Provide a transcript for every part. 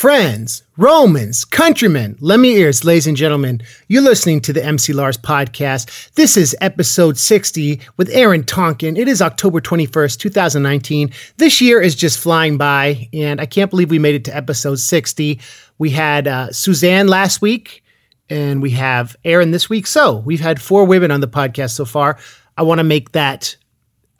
friends, Romans, countrymen, lend me ears, ladies and gentlemen. You're listening to the MC Lars podcast. This is episode 60 with Erin Tonkon. It is October 21st, 2019. This year is just flying by, and I can't believe we made it to episode 60. We had uh, Suzanne last week, and we have Erin this week. So we've had four women on the podcast so far. I want to make that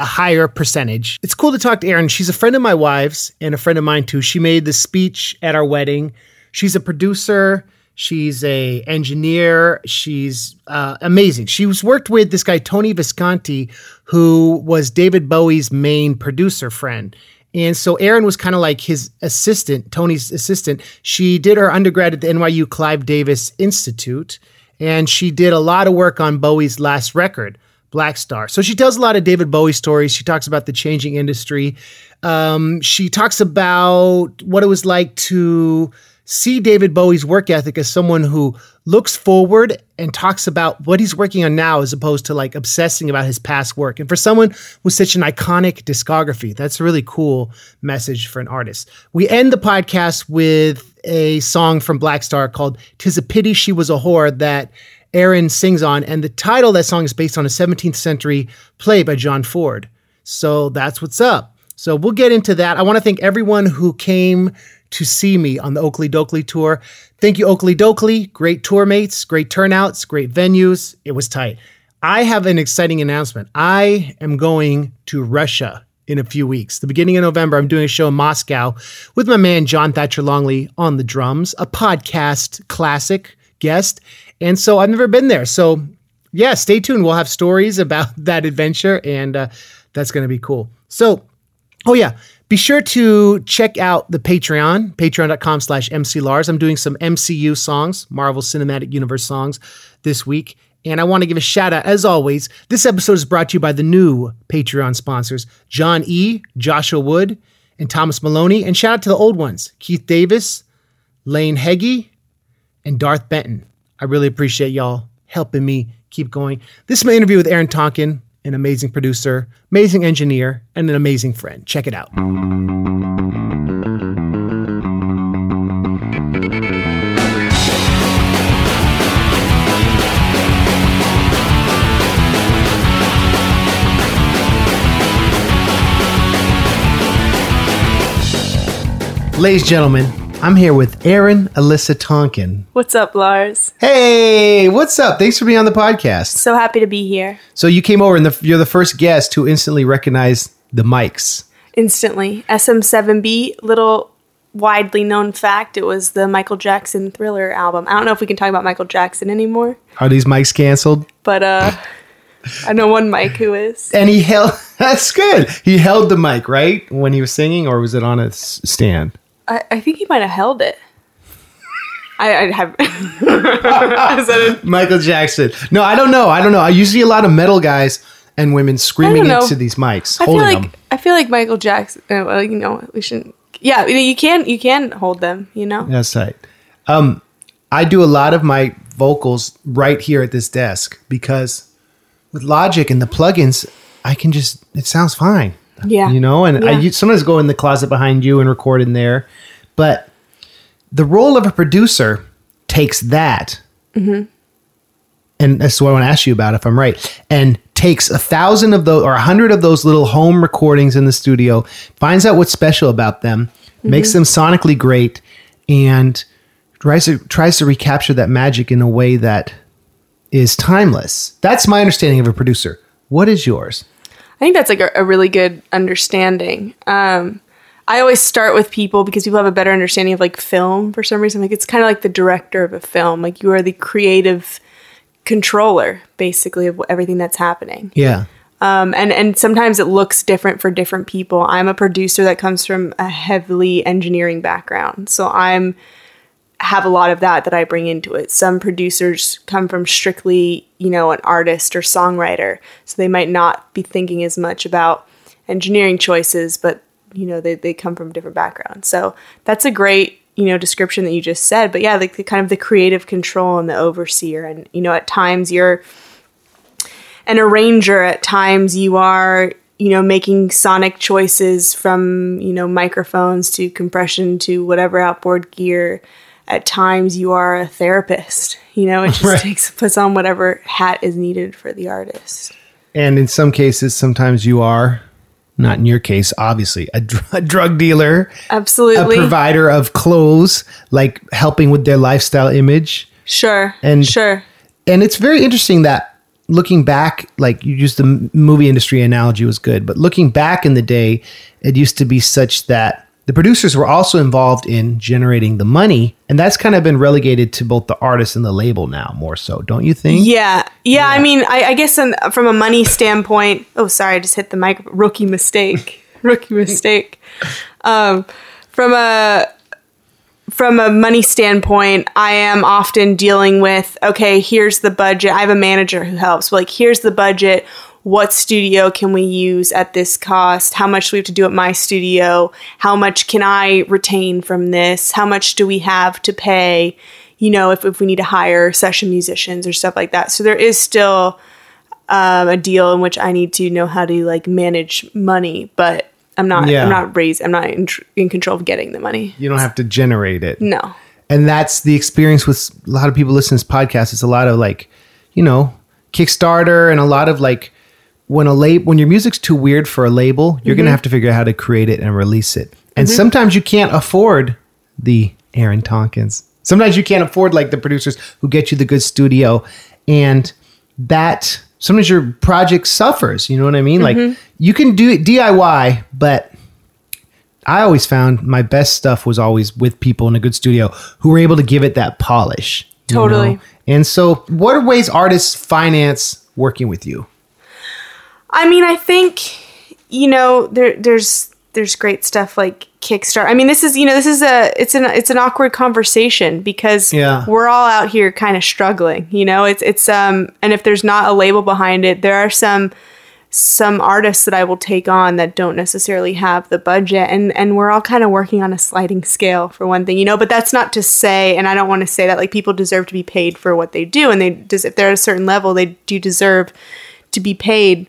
a higher percentage. It's cool to talk to Erin. She's a friend of my wife's and a friend of mine too. She made the speech at our wedding. She's a producer. She's a engineer. She's uh, amazing. She's worked with this guy Tony Visconti, who was David Bowie's main producer friend. And so Erin was kind of like his assistant, Tony's assistant. She did her undergrad at the NYU Clive Davis Institute, and she did a lot of work on Bowie's last record. Blackstar. So she tells a lot of David Bowie stories. She talks about the changing industry. Um, she talks about what it was like to see David Bowie's work ethic as someone who looks forward and talks about what he's working on now as opposed to like obsessing about his past work. And for someone with such an iconic discography, that's a really cool message for an artist. We end the podcast with a song from Blackstar called Tis a Pity She Was a Whore that Erin sings on. And the title of that song is based on a 17th century play by John Ford. So that's what's up. So we'll get into that. I want to thank everyone who came to see me on the Okilly Dokilly tour. Thank you, Okilly Dokilly. Great tour mates, great turnouts, great venues. It was tight. I have an exciting announcement. I am going to Russia in a few weeks. The beginning of November, I'm doing a show in Moscow with my man John Thatcher Longley on the drums, a podcast classic guest. And so I've never been there. So yeah, stay tuned. We'll have stories about that adventure, and uh, that's going to be cool. So, oh yeah, be sure to check out the Patreon, patreon.com slash mclars. I'm doing some MCU songs, Marvel Cinematic Universe songs this week. And I want to give a shout out, as always. This episode is brought to you by the new Patreon sponsors, John E., Joshua Wood, and Thomas Maloney. And shout out to the old ones, Keith Davis, Lane Heggie, and Darth Benton. I really appreciate y'all helping me keep going. This is my interview with Erin Tonkon, an amazing producer, amazing engineer, and an amazing friend. Check it out. Ladies and gentlemen, I'm here with Erin Alyssa Tonkon. What's up, Lars? Hey, what's up? Thanks for being on the podcast. So happy to be here. So you came over and the, you're the first guest who instantly recognized the mics. Instantly. SM7B, little widely known fact, it was the Michael Jackson Thriller album. I don't know if we can talk about Michael Jackson anymore. Are these mics canceled? But uh I know one mic who is. And he held that's good. He held the mic, right? When he was singing or was it on a stand? I, I think he might have held it. I, have. Michael Jackson. No, I don't know. I don't know. I usually see a lot of metal guys and women screaming into these mics, I feel like them. I feel like Michael Jackson. Uh, well, you know, we shouldn't. Yeah, you know, you can you can hold them. You know. That's right. Um, I do a lot of my vocals right here at this desk because with Logic and the plugins, I can just it sounds fine. Yeah. You know, and I Yeah. u- sometimes go in the closet behind you and record in there, but the role of a producer takes that, Mm-hmm. and that's what I want to ask you about if I'm right, and takes a thousand of those or a hundred of those little home recordings in the studio, finds out what's special about them, Mm-hmm. makes them sonically great, and tries to tries to recapture that magic in a way that is timeless. That's my understanding of a producer. What is yours? I think that's like a, a really good understanding. Um, I always start with people because people have a better understanding of like film for some reason. Like it's kind of like the director of a film. Like you are the creative controller, basically, of everything that's happening. Yeah. Um, and and sometimes it looks different for different people. I'm a producer that comes from a heavily engineering background, so I'm have a lot of that that I bring into it. Some producers come from strictly, you know, an artist or songwriter, so they might not be thinking as much about engineering choices, but you know, they they come from different backgrounds. So that's a great you know description that you just said. But yeah, like the kind of the creative control and the overseer, and you know, at times you're an arranger at times you are you know, making sonic choices from, you know, microphones to compression to whatever outboard gear. At times you are a therapist. You know, it just Right. takes puts on whatever hat is needed for the artist. And in some cases, sometimes you are, not in your case, obviously, a, dr- a drug dealer, absolutely, a provider of clothes, like helping with their lifestyle image. sure. And- sure. And it's very interesting that looking back, like you used the movie industry analogy was good, but looking back in the day, it used to be such that the producers were also involved in generating the money. And that's kind of been relegated to both the artist and the label now, more so, don't you think? Yeah, yeah. I mean, I, I guess in, from a money standpoint. Oh, sorry, I just hit the mic. Rookie mistake. Rookie mistake. Um, from a from a money standpoint, I am often dealing with okay, here's the budget. I have a manager who helps. Like, here's the budget. What studio can we use at this cost? How much do we have to do at my studio? How much can I retain from this? How much do we have to pay? You know, if, if we need to hire session musicians or stuff like that. So there is still um, a deal in which I need to know how to like manage money, but I'm not. Yeah. I'm not raised. I'm not in, tr- in control of getting the money. You don't have to generate it. No. and that's the experience with a lot of people listening to this podcast. It's a lot of like, you know, Kickstarter and a lot of like when a lab when your music's too weird for a label, you're gonna mm-hmm. have to figure out how to create it and release it. And mm-hmm. sometimes you can't afford the Erin Tonkons. Sometimes you can't afford like the producers who get you the good studio, and that sometimes your project suffers. You know what I mean? Like mm-hmm. you can do it DIY, but I always found my best stuff was always with people in a good studio who were able to give it that polish. Totally. know? And so, what are ways artists finance working with you? I mean, I think you know there there's there's great stuff like Kickstarter. I mean, this is you know this is a it's an it's an awkward conversation because Yeah. we're all out here kind of struggling. You know, it's it's um and if there's not a label behind it, there are some some artists that I will take on that don't necessarily have the budget and and we're all kind of working on a sliding scale for one thing you know but that's not to say and I don't want to say that like people deserve to be paid for what they do and they des- if they're at a certain level they do deserve to be paid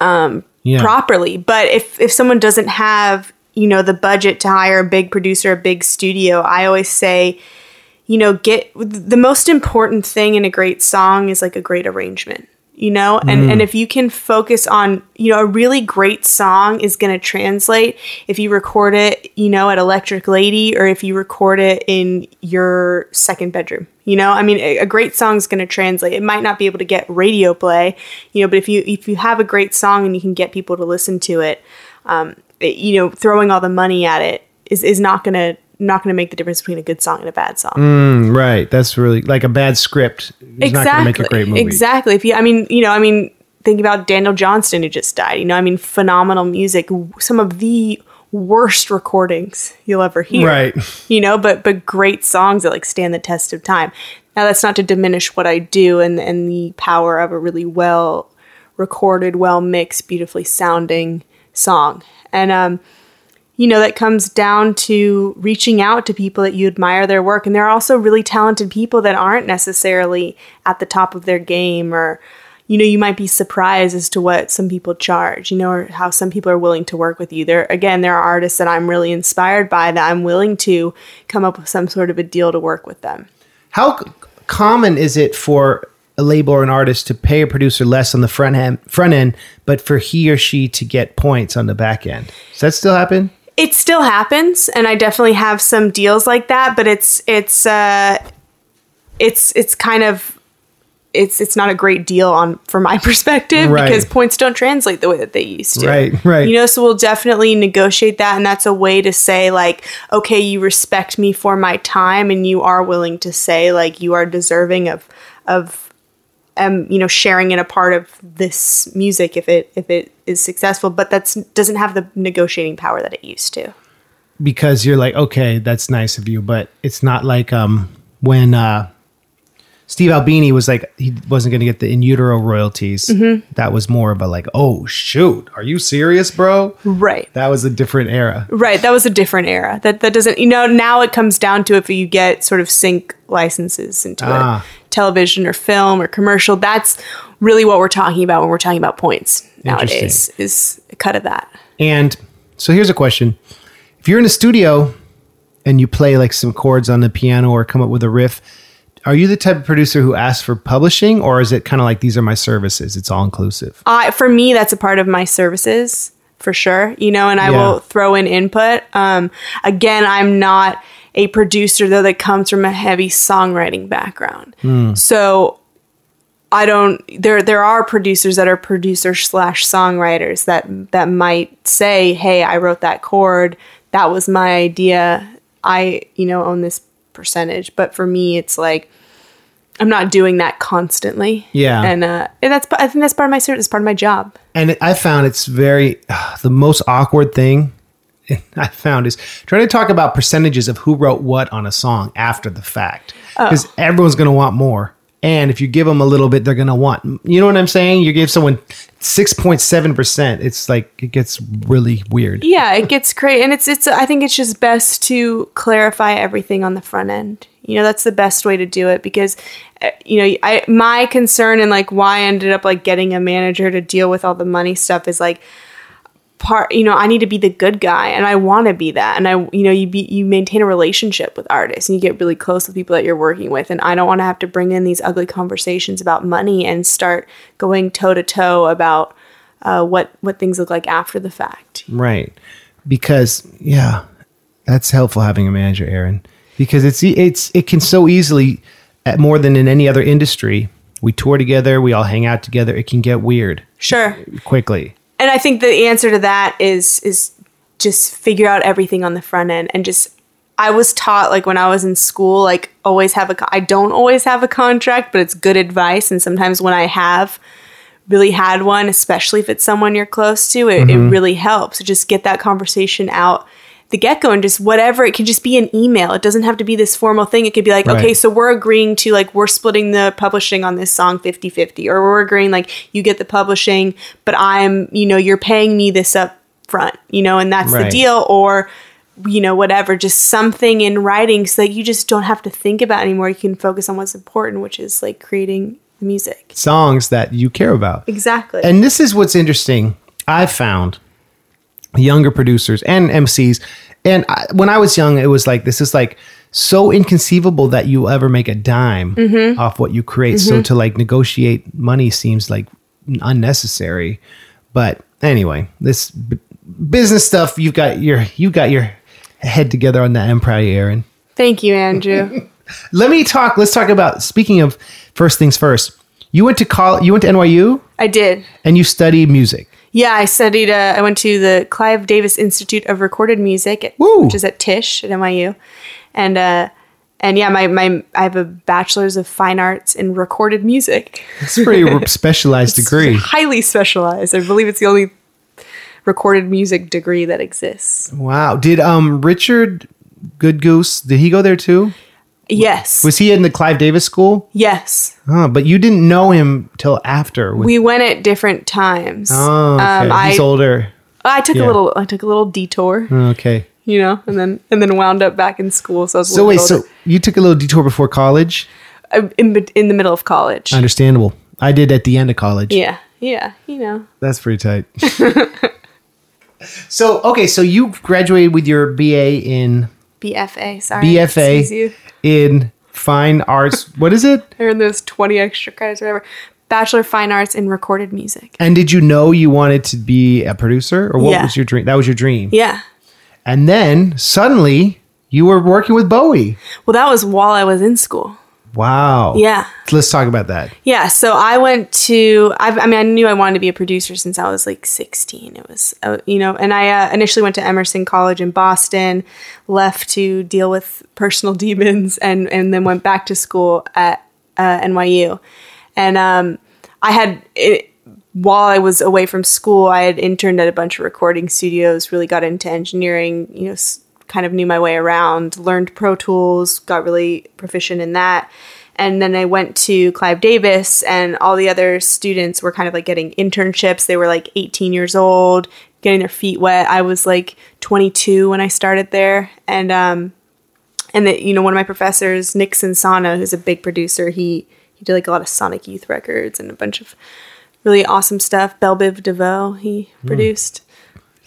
Um, yeah. properly. But if if someone doesn't have you know the budget to hire a big producer, a big studio, I always say, you know, get the most important thing in a great song is like a great arrangement. You know, and and if you can focus on, you know, a really great song is going to translate if you record it, you know, at Electric Lady or if you record it in your second bedroom. You know, I mean, a, a great song is going to translate. It might not be able to get radio play, you know, but if you if you have a great song and you can get people to listen to it, um, it- you know, throwing all the money at it is is not going to not going to make the difference between a good song and a bad song. Mm, right. That's really like a bad script. Exactly. not going to make a great movie. Exactly. If you, I mean, you know, I mean, think about Daniel Johnston who just died. You know, I mean, phenomenal music. Some of the worst recordings you'll ever hear. Right. You know, but but great songs that like stand the test of time. Now that's not to diminish what I do and and the power of a really well recorded, well mixed, beautifully sounding song. And um you know, that comes down to reaching out to people that you admire their work. And there are also really talented people that aren't necessarily at the top of their game, or, you know, you might be surprised as to what some people charge, you know, or how some people are willing to work with you. There, again, there are artists that I'm really inspired by that I'm willing to come up with some sort of a deal to work with them. How c- common is it for a label or an artist to pay a producer less on the front end, front end, but for he or she to get points on the back end? Does that still happen? It still happens and i definitely have some deals like that but it's it's uh it's it's kind of it's it's not a great deal on from my perspective Right. because points don't translate the way that they used to Right, right. you know so we'll definitely negotiate that and that's a way to say like okay you respect me for my time and you are willing to say like you are deserving of of um, you know, sharing in a part of this music if it if it is successful, but that's doesn't have the negotiating power that it used to. because you're like, okay, that's nice of you, but it's not like um when uh Steve Albini was like he wasn't going to get the in utero royalties. Mm-hmm. That was more of a like, oh shoot, are you serious, bro? Right. That was a different era. Right. That was a different era. That that doesn't you know, now it comes down to if you get sort of sync licenses into Ah. a television or film or commercial, that's really what we're talking about when we're talking about points. nowadays is a cut of that. And so here's a question: If you're in a studio and you play like some chords on the piano or come up with a riff, are you the type of producer who asks for publishing, or is it kind of like these are my services? It's all inclusive. I for me, that's a part of my services for sure. You know, and I Yeah. will throw in input. Um, again, I'm not a producer though that comes from a heavy songwriting background. So I don't. There there are producers that are producers slash songwriters that that might say, "Hey, I wrote that chord. That was my idea. I you know own this percentage." But for me, it's like I'm not doing that constantly. Yeah. and uh, and that's I think that's part of my service. It's part of my job. And I found it's very the most awkward thing I found is trying to talk about percentages of who wrote what on a song after the fact because everyone's going to want more. And if you give them a little bit, they're going to want. You know what I'm saying? You give someone six point seven percent. It's like it gets really weird. yeah it gets crazy and it's it's i think it's just best to clarify everything on the front end you know that's the best way to do it because uh, you know i my concern and like why i ended up like getting a manager to deal with all the money stuff is like part you know i need to be the good guy and i want to be that and i you know you be you maintain a relationship with artists and you get really close with people that you're working with and i don't want to have to bring in these ugly conversations about money and start going toe to toe about uh, what what things look like after the fact Right. Because yeah, that's helpful having a manager, Erin. Because it's it's it can so easily at more than in any other industry. We tour together, we all hang out together. It can get weird sure quickly. And I think the answer to that is is just figure out everything on the front end and just I was taught like when I was in school like always have a I don't always have a contract but it's good advice. And sometimes when I have really had one especially if it's someone you're close to it, it mm-hmm. really helps. Just get that conversation out the get-go and just whatever it can just be an email it doesn't have to be this formal thing it could be like Right. okay so we're agreeing to like we're splitting the publishing on this song 50-50 or we're agreeing like you get the publishing but i'm you know you're paying me this up front you know and that's the deal or you know whatever just something in writing so that you just don't have to think about anymore you can focus on what's important which is like creating the music Songs that you care about. exactly And this is what's interesting. I've found younger producers and MCs. And I, when I was young, it was like, this is like so inconceivable that you ever make a dime mm-hmm. off what you create. So mm-hmm. to like negotiate money seems like unnecessary. But anyway, this b- business stuff, you've got your, you got your head together on that. I'm proud of you, Erin. thank you andrew Let me talk. Let's talk about, speaking of first things first, you went to college, you went to NYU i did and you studied music. Yeah, I studied. Uh, I went to the Clive Davis Institute of Recorded Music, at, which is at Tisch at NYU, and uh, and yeah, my my I have a bachelor's of fine arts in recorded music. It's a pretty specialized degree. Highly specialized. I believe it's the only recorded music degree that exists. Wow. Did um Richard Good Goose did he go there too? Yes. Was he in the Clive Davis school? yes. Huh, but you didn't know him till after. We went at different times. oh, okay. um, I He's older. I took yeah. a little I took a little detour, Okay. you know, and then and then wound up back in school. So I was So wait, bit so you took a little detour before college? Uh, in in the middle of college. Understandable. I did at the end of college. Yeah, yeah, you know. That's pretty tight. so okay, so you graduated with your BA in BFA, sorry. BFA in fine arts. What is it? I earned those 20 extra credits or whatever. Bachelor of Fine Arts in Recorded Music. And did you know you wanted to be a producer, or what Yeah. was your dream? That was your dream. Yeah. And then suddenly you were working with Bowie. Well, that was while I was in school. Wow. Yeah. Let's talk about that. Yeah. So I went to, I've, I mean, I knew I wanted to be a producer since I was like 16. It was, uh, you know, and I uh, initially went to Emerson College in Boston, left to deal with personal demons, and, and then went back to school at uh, NYU. And um, I had, it, while I was away from school, I had interned at a bunch of recording studios, really got into engineering, you know, s- kind of knew my way around, learned Pro Tools, got really proficient in that. And then I went to Clive Davis, and all the other students were kind of like getting internships. They were like 18 years old, getting their feet wet. I was like 22 when I started there. And, um, and that you know one of my professors nick Sansano, who's a big producer he he did like a lot of sonic youth records and a bunch of really awesome stuff. Bell Biv DeVoe, he produced.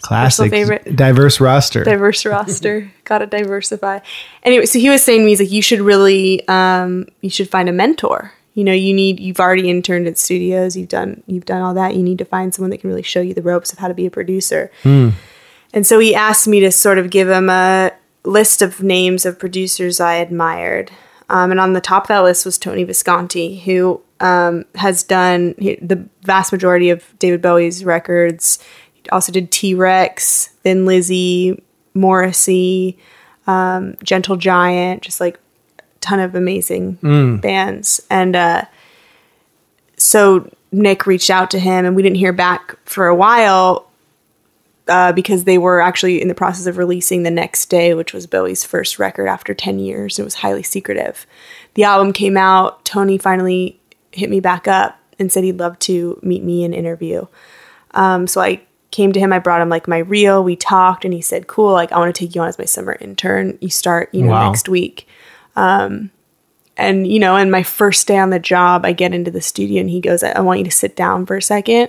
Classic, favorite. diverse roster. diverse roster. Gotta diversify. Anyway, so he was saying to me, he's like, you should really, um, you should find a mentor. You know, you need. You've already interned at studios. You've done. You've done all that. You need to find someone that can really show you the ropes of how to be a producer. And so he asked me to sort of give him a list of names of producers I admired. Um, and on the top of that list was Tony Visconti, who um, has done he- the vast majority of David Bowie's records. Also did T Rex, Thin Lizzy, Morrissey, um, Gentle Giant, just like a ton of amazing bands. And uh, so Nick reached out to him, and we didn't hear back for a while uh, because they were actually in the process of releasing the next day, which was Bowie's first record after 10 years. It was highly secretive. The album came out. Tony finally hit me back up and said he'd love to meet me and interview. Um, so I came to him. I brought him like my reel. We talked, and he said, "Cool. Like I want to take you on as my summer intern. You start, you know, Wow. next week." Um, and you know, and my first day on the job, I get into the studio, and he goes, "I, I want you to sit down for a second.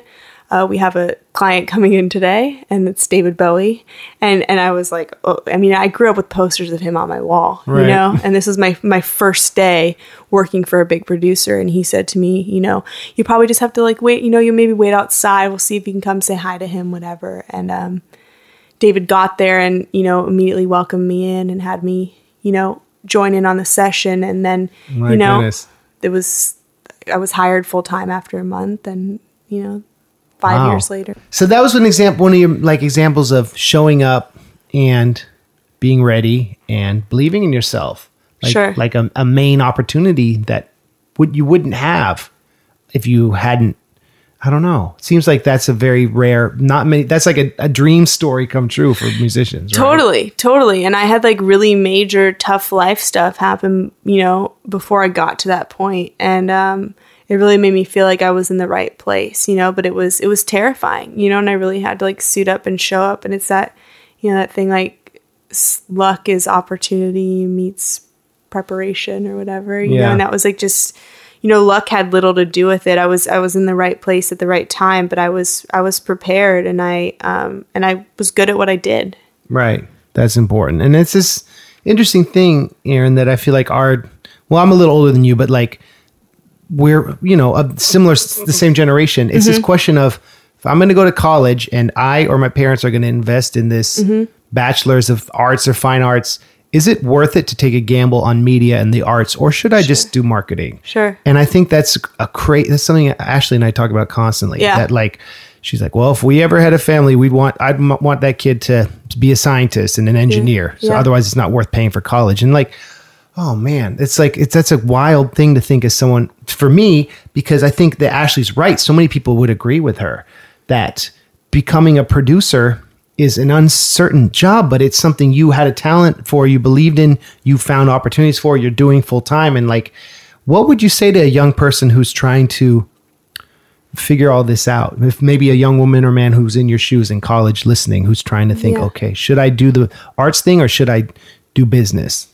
Uh, we have a client coming in today, and it's David Bowie." And and I was like, "Oh, I mean, I grew up with posters of him on my wall, Right. you know." And this was my my first day working for a big producer, and he said to me, "You know, you probably just have to like wait. You know, you maybe wait outside. We'll see if you can come say hi to him, whatever." And um, David got there and, you know, immediately welcomed me in and had me, you know, join in on the session. And then, My you know, goodness. it was, I was hired full time after a month and, you know, five Wow. years later. So that was an example, one of your like examples of showing up and being ready and believing in yourself. Like, Sure. Like a, a main opportunity that would you wouldn't have if you hadn't. I don't know. It seems like that's a very rare. Not many. That's like a, a dream story come true for musicians. right? Totally, totally. And I had like really major tough life stuff happen, you know, before I got to that point. And um it really made me feel like I was in the right place, you know, but it was it was terrifying, you know, and I really had to like suit up and show up and it's that you know that thing like luck is opportunity meets preparation or whatever, you Yeah. know, and that was like just you know luck had little to do with it i was i was in the right place at the right time but i was i was prepared and i um and i was good at what i did Right. That's important. And it's this interesting thing, Erin, that I feel like our, well, I'm a little older than you, but like we're, you know, a similar, the same generation. It's this mm-hmm. question of if I'm going to go to college and I or my parents are going to invest in this mm-hmm. bachelor's of arts or fine arts, is it worth it to take a gamble on media and the arts or should I just do marketing? Sure. And I think that's a crazy, that's something Ashley and I talk about constantly. Yeah. That like, she's like, well, if we ever had a family, we'd want, I'd m- want that kid to, to be a scientist and an engineer. yeah. So Yeah. otherwise it's not worth paying for college. And like, oh man, it's like, it's, that's a wild thing to think as someone for me, because I think that Ashley's right. So many people would agree with her that becoming a producer is an uncertain job, but it's something you had a talent for, you believed in, you found opportunities for, you're doing full time. And like, what would you say to a young person who's trying to figure all this out? If maybe a young woman or man who's in your shoes in college listening, who's trying to think, Yeah. okay, should I do the arts thing or should I do business?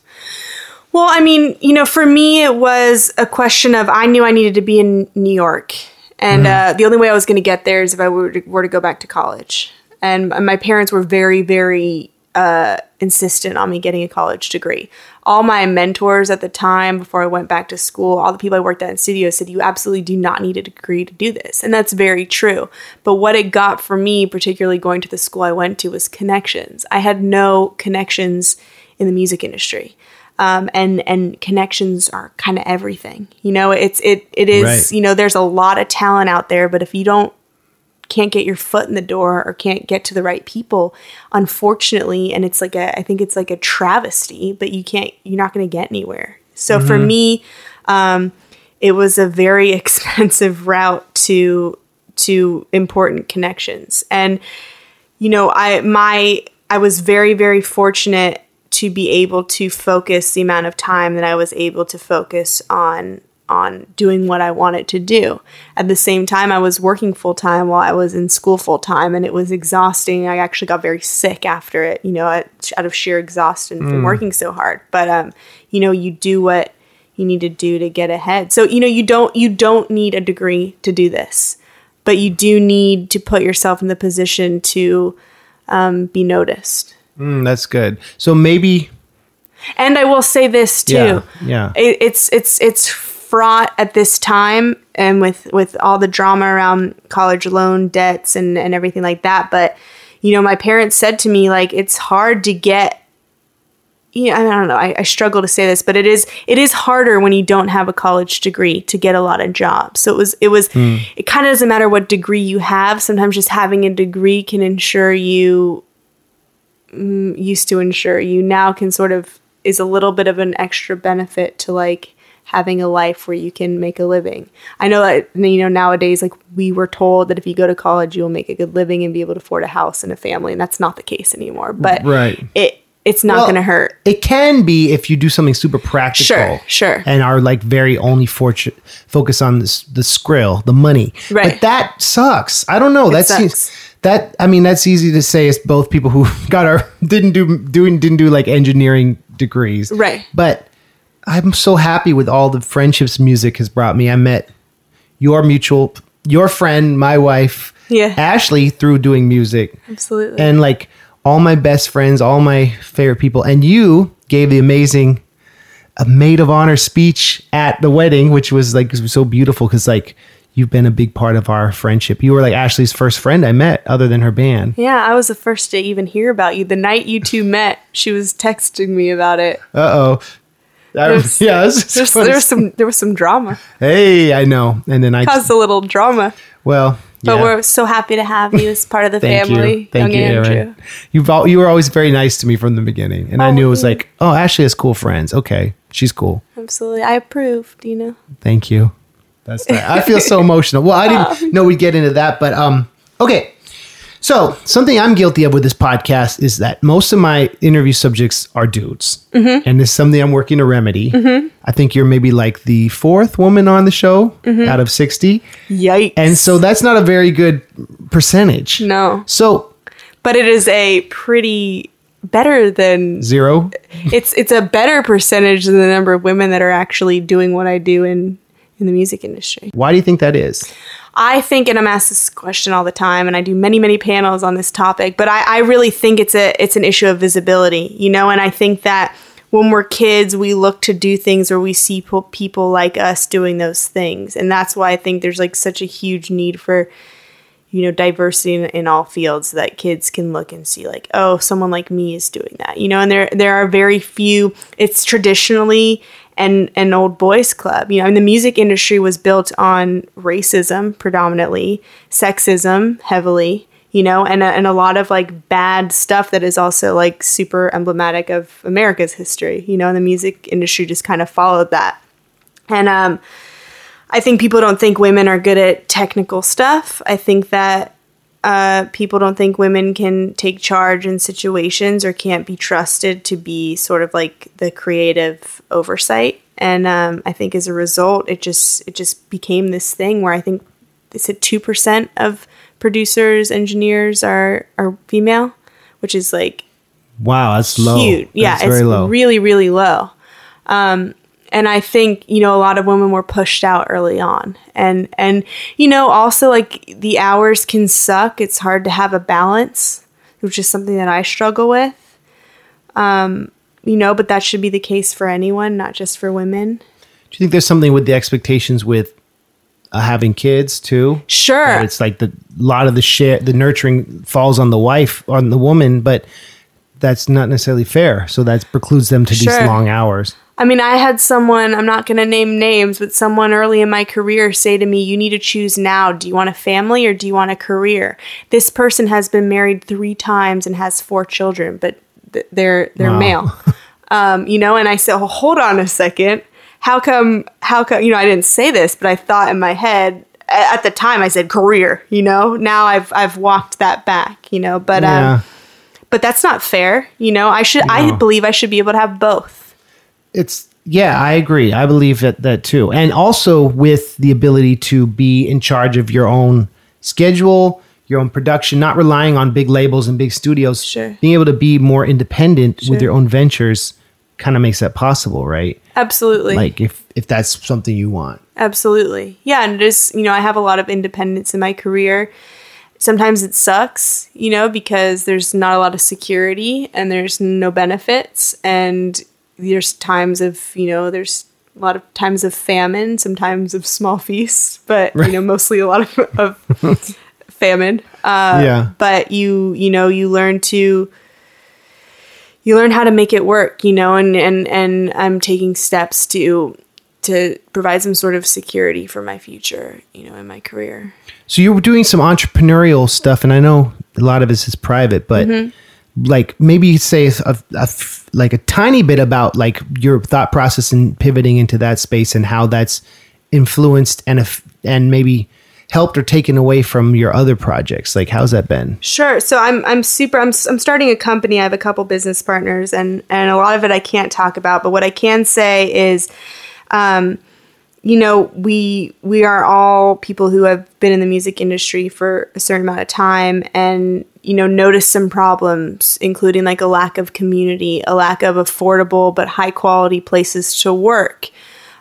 Well, I mean, you know, for me, it was a question of I knew I needed to be in New York. And uh, the only way I was going to get there is if I were to, were to go back to college. And my parents were very, very uh, insistent on me getting a college degree. All my mentors at the time, before I went back to school, all the people I worked at in studios said, You absolutely do not need a degree to do this. And that's very true. But what it got for me, particularly going to the school I went to, was connections. I had no connections in the music industry um, and and connections are kind of everything. You know, it's it it is. Right. You know, there's a lot of talent out there, but if you don't can't get your foot in the door or can't get to the right people, unfortunately, and it's like a I think it's like a travesty, but you can't you're not going to get anywhere. So for me, um, it was a very expensive route to to important connections and you know i my i was very very fortunate to be able to focus the amount of time that i was able to focus on on doing what i wanted to do. At the same time i was working full time while i was in school full time and it was exhausting. I actually got very sick after it you know out out of sheer exhaustion from working so hard. But um you know you do what you need to do to get ahead. So you know you don't you don't need a degree to do this but you do need to put yourself in the position to um, be noticed. Mm, that's good. So maybe And I will say this too. Yeah, yeah. It, it's it's it's fraught at this time and with with all the drama around college loan debts and and everything like that. But you know, my parents said to me like it's hard to get. Yeah, I don't know. I, I struggle to say this, but it is it is harder when you don't have a college degree to get a lot of jobs. So it was it was it kind of doesn't matter what degree you have. Sometimes just having a degree can ensure you mm, used to ensure you now can sort of is a little bit of an extra benefit to like having a life where you can make a living. I know that you know nowadays like we were told that if you go to college you will make a good living and be able to afford a house and a family and that's not the case anymore. But Right. it it's not Well, going to hurt. It can be if you do something super practical. Sure, sure. And are like very only fortune focus on this, the skrill, the money. Right. But that sucks. I don't know. That sucks. seems that I mean that's easy to say as both people who got our didn't do doing didn't do like engineering degrees. Right. But I'm so happy with all the friendships music has brought me. I met your mutual your friend, my wife, Yeah. Ashley through doing music Absolutely. and like all my best friends, all my favorite people, and you gave the amazing a maid of honor speech at the wedding, which was like so beautiful because like you've been a big part of our friendship. You were like Ashley's first friend I met, other than her band. yeah, I was the first to even hear about you. The night you two met, she was texting me about it. Uh oh. There's- Yeah, this is There's, there was some there was some drama. Hey, I know. And then I Caused a little drama. well, But yeah. we're so happy to have you as part of the Thank family, you. Thank young you, Andrew. You've al- you were always very nice to me from the beginning, and I Oh, knew it was like, oh, Ashley has cool friends. Okay, she's cool. Absolutely, I approved. You know, Thank you. That's nice. I feel so emotional. Well, I didn't know we'd get into that, but um, okay. So something I'm guilty of with this podcast is that most of my interview subjects are dudes, Mm-hmm. and it's something I'm working to remedy. I think you're maybe like the fourth woman on the show Mm-hmm. out of sixty, yikes. and so that's not a very good percentage. no, So but it is a pretty better than zero. it's it's a better percentage than the number of women that are actually doing what I do in in the music industry. Why do you think that is? I think, and I'm asked this question all the time, and I do many, many panels on this topic, but I, I really think it's a it's an issue of visibility, you know, and I think that when we're kids, we look to do things or we see po- people like us doing those things, and that's why I think there's like such a huge need for you know diversity in, in all fields so that kids can look and see like oh someone like me is doing that you know and there there are very few it's traditionally an an old boys club you know and the music industry was built on racism predominantly sexism heavily you know and a, and a lot of like bad stuff that is also like super emblematic of America's history you know and the music industry just kind of followed that and um I think people don't think women are good at technical stuff. I think that uh, people don't think women can take charge in situations or can't be trusted to be sort of like the creative oversight. And um, I think as a result, it just it just became this thing where I think is it two percent of producers engineers are are female, which is like Wow, that's low. huge. Yeah, that's it's very low. really, really low. Um, and I think you know a lot of women were pushed out early on, and and you know also like the hours can suck. It's hard to have a balance, which is something that I struggle with. Um, you know, but that should be the case for anyone, not just for women. Do you think there's something with the expectations with uh, having kids too? Sure, it's like the lot of the share, the nurturing falls on the wife, on the woman, but that's not necessarily fair. So that precludes them to these long hours. I mean, I had someone, I'm not going to name names, but someone early in my career say to me, You need to choose now. Do you want a family or do you want a career? This person has been married three times and has four children, but th- they're, they're Wow. male. um, you know, and I said, well, Hold on a second. How come, how come, you know, I didn't say this, but I thought in my head, at the time I said career, you know, now I've, I've walked that back, you know, but, Yeah. um, but that's not fair. You know, I should, I believe I should be able to have both. it's yeah i agree i believe that that too and also with the ability to be in charge of your own schedule your own production not relying on big labels and big studios Sure. being able to be more independent with your own ventures kind of makes that possible, right? Absolutely. Like if if that's something you want. Absolutely. Yeah, and just, you know, I have a lot of independence in my career. Sometimes it sucks, you know, because there's not a lot of security and there's no benefits and there's times of, you know, there's a lot of times of famine, sometimes of small feasts, but you know, mostly a lot of, of famine. Uh, Yeah. But you, you know, you learn to you learn how to make it work, you know, and and and I'm taking steps to to provide some sort of security for my future, you know, in my career. So you were doing some entrepreneurial stuff, and I know a lot of this is private, but Mm-hmm. like maybe you say a, a- like a tiny bit about like your thought process and pivoting into that space and how that's influenced and if and maybe helped or taken away from your other projects. Like how's that been? Sure. So I'm I'm super I'm I'm starting a company. I have a couple business partners and and a lot of it I can't talk about, but what I can say is um you know, we we are all people who have been in the music industry for a certain amount of time and you know, notice some problems including like a lack of community, a lack of affordable but high quality places to work.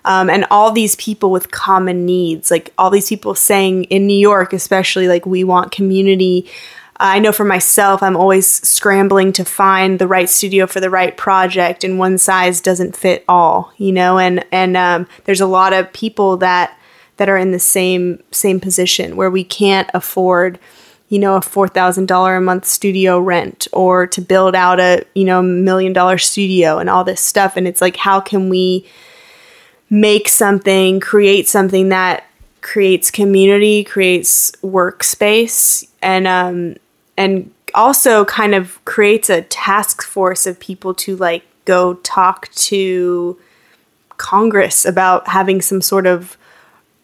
Um, and all these people with common needs, like all these people saying in New York, especially, like we want community. I know for myself, I'm always scrambling to find the right studio for the right project, and one size doesn't fit all, you know. And and um, there's a lot of people that that are in the same same position where we can't afford you know a $4000 a month studio rent or to build out a you know million dollar studio and all this stuff and it's like how can we make something, create something that creates community, creates workspace, and um, and also kind of creates a task force of people to like go talk to Congress about having some sort of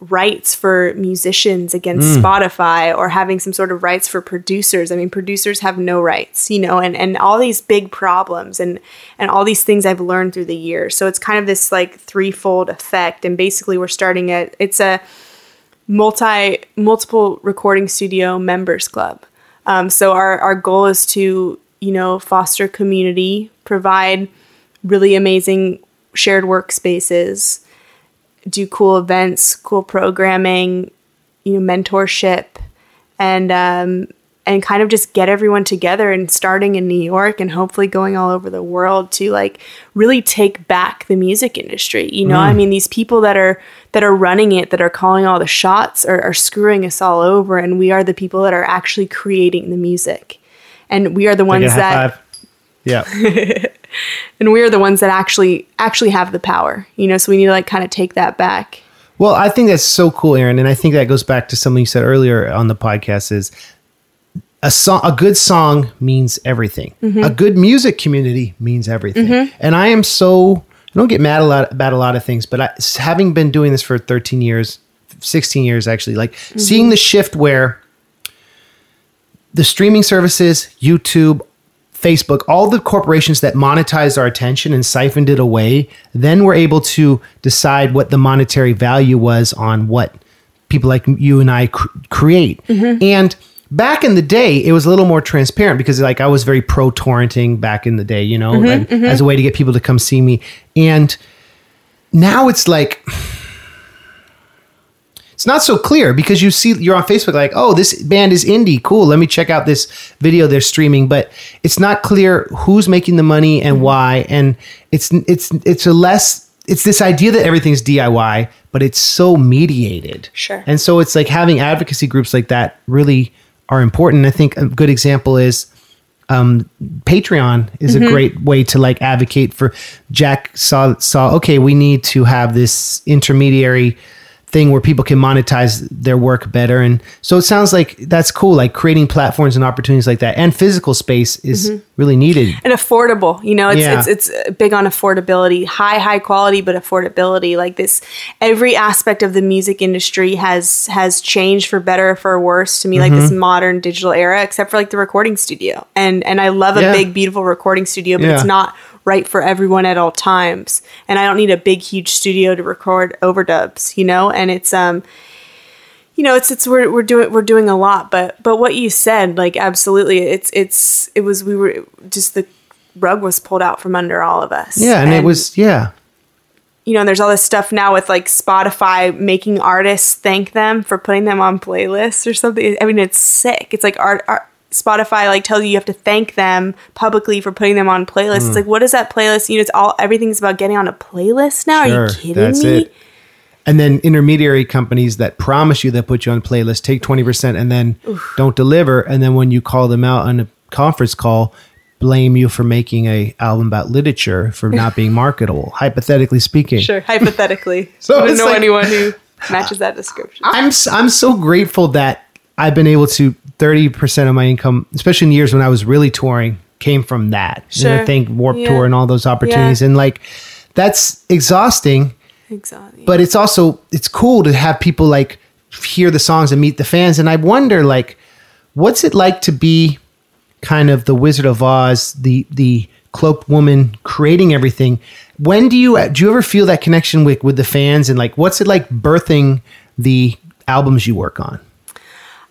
rights for musicians against mm. Spotify or having some sort of rights for producers. I mean, producers have no rights, you know, and, and all these big problems and and all these things I've learned through the years. So it's kind of this like threefold effect. And basically we're starting at it's a multi multiple recording studio members club. Um, so our, our goal is to, you know, foster community, provide really amazing shared workspaces, do cool events, cool programming, you know, mentorship, and um, and kind of just get everyone together and starting in New York and hopefully going all over the world to like really take back the music industry. You know, I mm. mean, these people that are that are running it, that are calling all the shots, are, are screwing us all over, and we are the people that are actually creating the music, and we are the ones Like a high that? Yeah. and we are the ones that actually actually have the power. You know, so we need to like kind of take that back. Well, I think that's so cool, Erin, and I think that goes back to something you said earlier on the podcast. Is a song, a good song means everything. Mm-hmm. A good music community means everything. Mm-hmm. And I am so I don't get mad a lot about a lot of things, but I, having been doing this for 13 years, 16 years actually, like mm-hmm. seeing the shift where the streaming services, YouTube, Facebook, all the corporations that monetized our attention and siphoned it away, then were able to decide what the monetary value was on what people like you and I cr- create. And back in the day, it was a little more transparent because like I was very pro torrenting back in the day, you know, mm-hmm, like, mm-hmm. as a way to get people to come see me. And now it's like it's not so clear because you see you're on Facebook like, oh, this band is indie, cool. Let me check out this video they're streaming, but it's not clear who's making the money and mm-hmm. why. And it's it's it's a less it's this idea that everything's DIY, but it's so mediated. Sure. And so it's like having advocacy groups like that really are important. I think a good example is um, Patreon is a great way to like advocate for. Jack saw saw okay, we need to have this intermediary thing where people can monetize their work better, and so it sounds like that's cool. Like creating platforms and opportunities like that, and physical space is really needed. and affordable. You know, it's Yeah. it's it's big on affordability, high high quality, but affordability. Like this, every aspect of the music industry has has changed for better or for worse to me. Like Mm-hmm. this modern digital era, except for like the recording studio, and and I love a Yeah. big beautiful recording studio, but it's not right for everyone at all times. And I don't need a big huge studio to record overdubs. You know, and it's um you know, it's it's we're we're doing we're doing a lot, but but what you said, like absolutely, it's it's it was we were just the rug was pulled out from under all of us. Yeah, and, it was yeah. you know, and there's all this stuff now with like Spotify making artists thank them for putting them on playlists or something. I mean, it's sick. It's like art, art Spotify like tells you you have to thank them publicly for putting them on playlists. Hmm. It's like, what is that playlist? You know, it's all everything's about getting on a playlist now. Are you kidding that's me? it. And then intermediary companies that promise you they'll put you on a playlist take 20% and then don't deliver. And then when you call them out on a conference call, blame you for making a album about literature for not being marketable, hypothetically speaking. Sure, hypothetically. So I don't know like- anyone who matches that description. I'm I'm so grateful that I've been able to 30% of my income, especially in the years when I was really touring, came from that. And I think Warp Yeah. Tour and all those opportunities. And like that's exhausting, Exactly. but it's also it's cool to have people like hear the songs and meet the fans. And I wonder like what's it like to be kind of the Wizard of Oz, the the cloaked woman creating everything. When do you uh, do you ever feel that connection with with the fans and like what's it like birthing the albums you work on?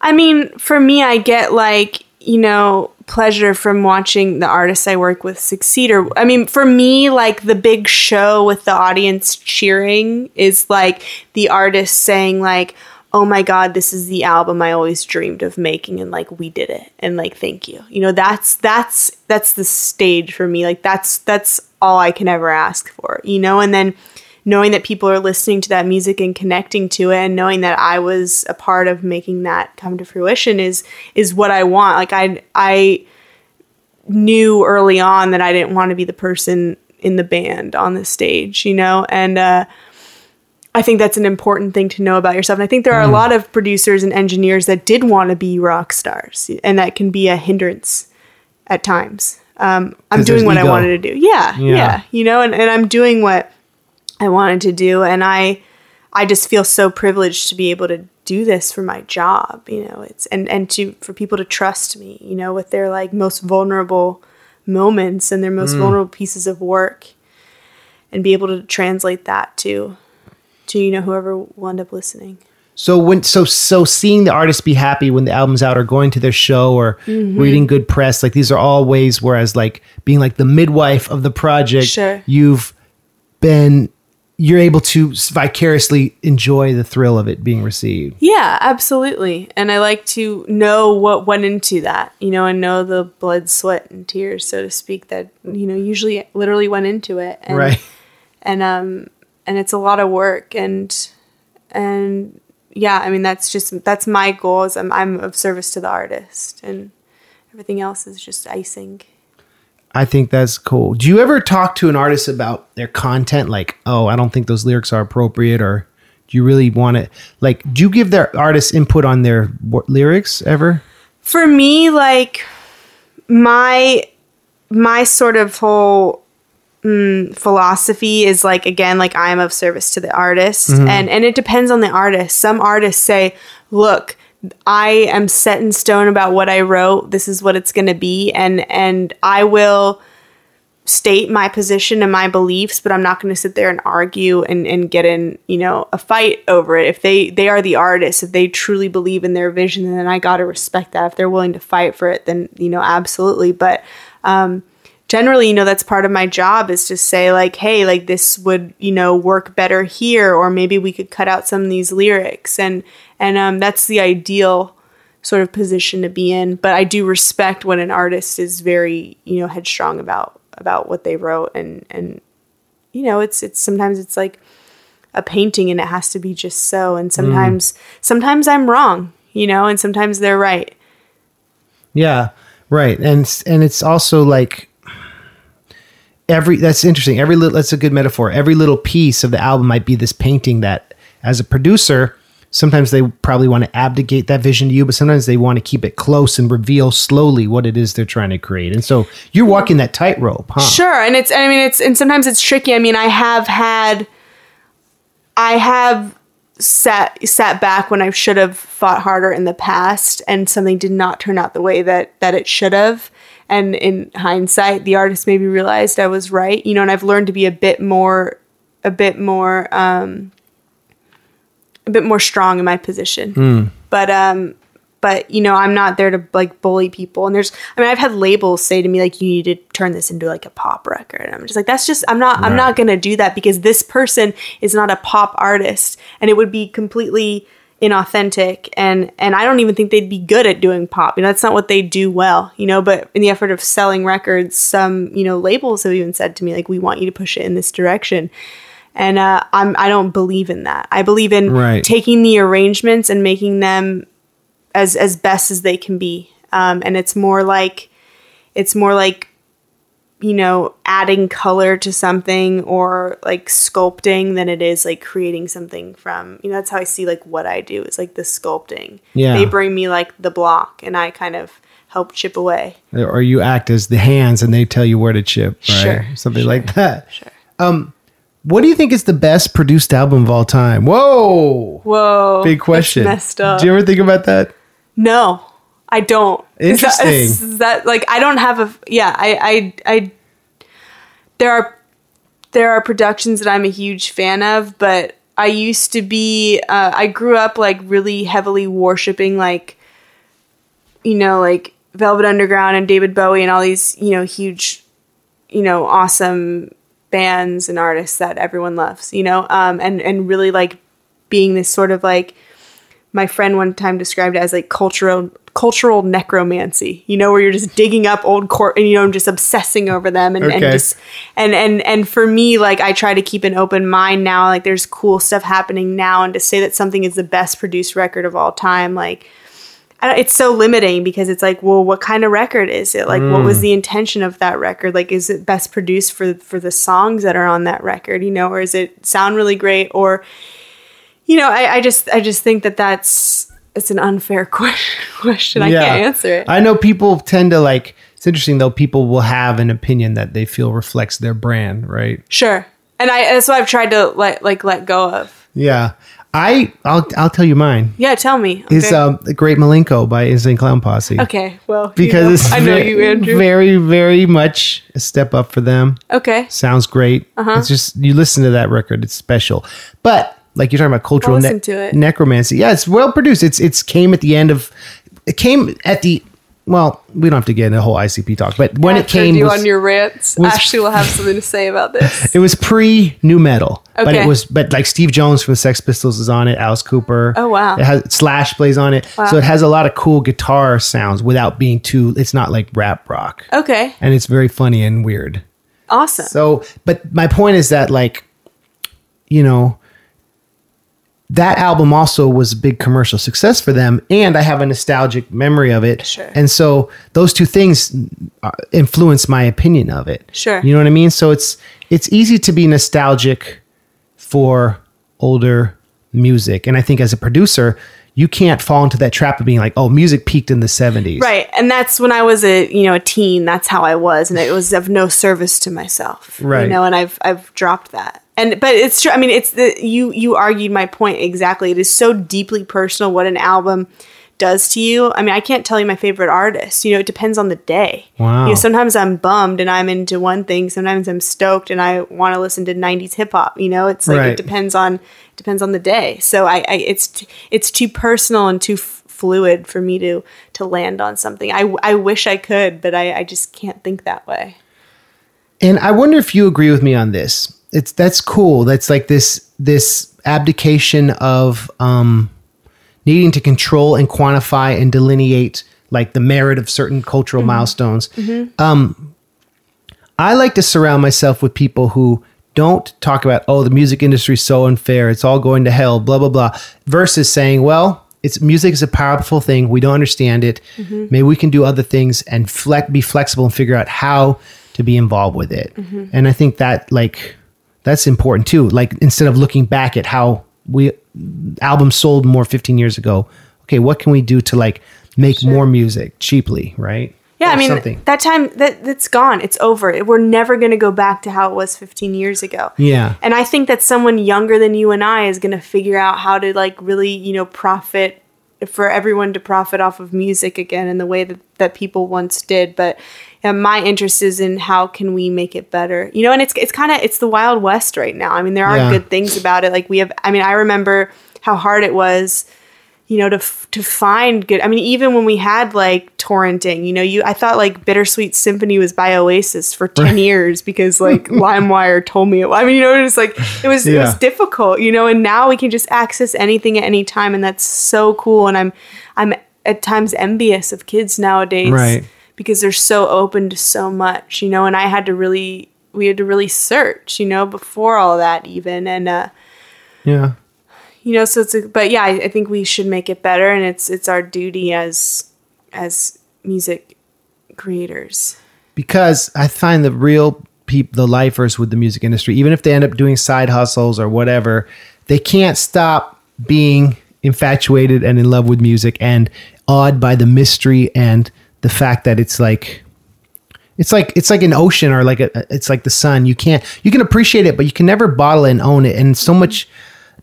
I mean, for me, I get like, you know, pleasure from watching the artists I work with succeed. Or, I mean, for me, like the big show with the audience cheering is like the artist saying, like, oh my God, this is the album I always dreamed of making. And like, we did it. And like, thank you. You know, that's, that's, that's the stage for me. Like, that's, that's all I can ever ask for, you know? And then, knowing that people are listening to that music and connecting to it and knowing that I was a part of making that come to fruition is is what I want. Like I I knew early on that I didn't want to be the person in the band on the stage, you know? And uh I think that's an important thing to know about yourself. And I think there are a lot of producers and engineers that did want to be rock stars, and that can be a hindrance at times. Um, I'm doing what I wanted to do. Yeah, Yeah. yeah, you know, and, and I'm doing what I wanted to do, and I, I just feel so privileged to be able to do this for my job. You know, it's and and to for people to trust me. You know, with their like most vulnerable moments and their most vulnerable pieces of work, and be able to translate that to, to you know whoever will end up listening. So when so so seeing the artist be happy when the album's out or going to their show or Mm-hmm. reading good press, like these are all ways whereas like being like the midwife of the project, Sure. you've been you're able to vicariously enjoy the thrill of it being received. Yeah, absolutely. And I like to know what went into that, you know, and know the blood, sweat, and tears, so to speak, that, you know, usually literally went into it. And, right. And, um, and it's a lot of work. And, and yeah, I mean, that's just, that's my goal is I'm, I'm of service to the artist and everything else is just icing. I think that's cool. Do you ever talk to an artist about their content? Like, oh, I don't think those lyrics are appropriate, or do you really want to? Like, do you give their artists input on their w- lyrics ever? for me like my my sort of whole mm, philosophy is like again like i'm of service to the artist and and it depends on the artist some artists say look i am set in stone about what i wrote this is what it's going to be and and i will state my position and my beliefs, but I'm not going to sit there and argue and, and get in, you know, a fight over it. If they they are the artists, if they truly believe in their vision, then I got to respect that. If they're willing to fight for it, then you know, absolutely. But um, generally, you know, that's part of my job is to say like, hey, like this would you know work better here, or maybe we could cut out some of these lyrics, and and um, that's the ideal sort of position to be in. But I do respect when an artist is very you know headstrong about about what they wrote and and you know it's it's sometimes it's like a painting and it has to be just so and sometimes sometimes I'm wrong you know and sometimes they're right Yeah, right. And and it's also like every that's interesting. Every little that's a good metaphor. Every little piece of the album might be this painting that as a producer, sometimes they probably want to abdicate that vision to you, but sometimes they want to keep it close and reveal slowly what it is they're trying to create. And so you're walking that tightrope, huh? Sure, and it's I mean it's and sometimes it's tricky. I mean, I have had I have sat sat back when I should have fought harder in the past and something did not turn out the way that that it should have. And in hindsight, the artist maybe realized I was right, you know, and I've learned to be a bit more a bit more um a bit more strong in my position. But um but you know i'm not there to like bully people. And there's i mean i've had labels say to me like you need to turn this into like a pop record. And i'm just like that's just i'm not i'm not gonna do that because this person is not a pop artist and it would be completely inauthentic and and i don't even think they'd be good at doing pop. You know that's not what they do well you know but in the effort of selling records some you know labels have even said to me like we want you to push it in this direction and uh, I'm I don't believe in that. I believe in Right. taking the arrangements and making them as as best as they can be. Um, and it's more like it's more like you know adding color to something or like sculpting than it is like creating something from you know that's how I see like what I do is like the sculpting. Yeah. They bring me like the block and I kind of help chip away. or you act as the hands and they tell you where to chip, right? Sure, Something sure, like that. Sure. What do you think is the best produced album of all time? Whoa, Whoa. big question. Messed up. Do you ever think about that? No, I don't. Is that- Interesting. Is that, like I don't have a yeah. I I I. There are there are productions that I'm a huge fan of, but I used to be. Uh, I grew up like really heavily worshiping like, you know, like Velvet Underground and David Bowie and all these you know huge, you know, awesome bands and artists that everyone loves. You know, um, and and really like being this sort of like my friend one time described it as like cultural cultural necromancy you know where you're just digging up old court and you know i'm just obsessing over them and, and just and and and for me like i try to keep an open mind now like there's cool stuff happening now and to say that something is the best produced record of all time like it's so limiting because it's like well what kind of record is it like what was Mm. the intention of that record like is it best produced for for the songs that are on that record you know or is it sound really great or you know, I, I just I just think that that's it's an unfair question. question. I can't answer it. I know people tend to like. It's interesting though. People will have an opinion that they feel reflects their brand, right? sure, and I that's what I've tried to let like let go of. Yeah. I I'll I'll tell you mine. Yeah, tell me. I'm Is very- um the Great Milenko by Insane Clown Posse. okay. Well, you Because know, it's I know ve- you, Andrew. very very much a step up for them. okay. Sounds great. Uh-huh. It's just you listen to that record, it's special. But like you're talking about cultural I'll listen to it. necromancy. Yeah, it's well produced. It's it's came at the end of it came at the well, we don't have to get into the whole ICP talk, but when it came you was, on your rants, was- Ashley will have something to say about this. it was pre nu metal. okay. But it was but like Steve Jones from the Sex Pistols is on it, Alice Cooper. Oh, wow. It has Slash plays on it. Wow. So it has a lot of cool guitar sounds without being too it's not like rap rock. Okay, And it's very funny and weird. awesome. So, but my point is that, like, you know, that album also was a big commercial success for them, and I have a nostalgic memory of it. Sure. And so those two things uh, influence my opinion of it. Sure. You know what I mean? So it's it's easy to be nostalgic for older music, and I think as a producer, you can't fall into that trap of being like, "Oh, music peaked in the '70s." Right, and that's when I was a you know a teen. That's how I was, and it was of no service to myself. Right. you know, and I've I've dropped that. And but it's true. I mean, it's the you you argued my point exactly. It is so deeply personal what an album does to you. I mean, I can't tell you my favorite artist. You know, it depends on the day. Wow. You know, sometimes I'm bummed and I'm into one thing. Sometimes I'm stoked and I want to listen to '90s hip hop. You know, it's like Right. it depends on depends on the day. So I, I it's t- it's too personal and too f- fluid for me to to land on something. I, I wish I could, but I, I just can't think that way. And I wonder if you agree with me on this. It's that's cool. That's like this this abdication of um, needing to control and quantify and delineate like the merit of certain cultural milestones. Um, I like to surround myself with people who don't talk about oh the music industry is so unfair. It's all going to hell. Blah blah blah. Versus saying well. It's music is a powerful thing. We don't understand it. Maybe we can do other things and flex, be flexible and figure out how to be involved with it. And I think that like that's important too. Like instead of looking back at how we albums sold more 15 years ago, okay, what can we do to like make more music cheaply, right? Yeah, Or I mean something. that time that that's gone. It's over. We're never going to go back to how it was 15 years ago. Yeah. And I think that someone younger than you and I is going to figure out how to like really, you know, profit for everyone to profit off of music again in the way that, that people once did. But uh, my interest is in how can we make it better, you know, and it's, it's kind of, it's the wild west right now. I mean, there are Yeah. good things about it. Like we have, I mean, I remember how hard it was, you know to f- to find good i mean even when we had like torrenting you know you i thought like bittersweet symphony was by oasis for 10 years because like limewire told me it i mean you know it was like it was it was difficult you know and now we can just access anything at any time and that's so cool and i'm i'm at times envious of kids nowadays Right. because they're so open to so much you know and i had to really we had to really search you know before all that even and uh Yeah. You know so it's a, but yeah I, I think we should make it better and it's it's our duty as as music creators. Because I find the real people, the lifers with the music industry, even if they end up doing side hustles or whatever, they can't stop being infatuated and in love with music and awed by the mystery and the fact that it's like it's like it's like an ocean or like a it's like the sun. You can't you can appreciate it but you can never bottle and own it. And so much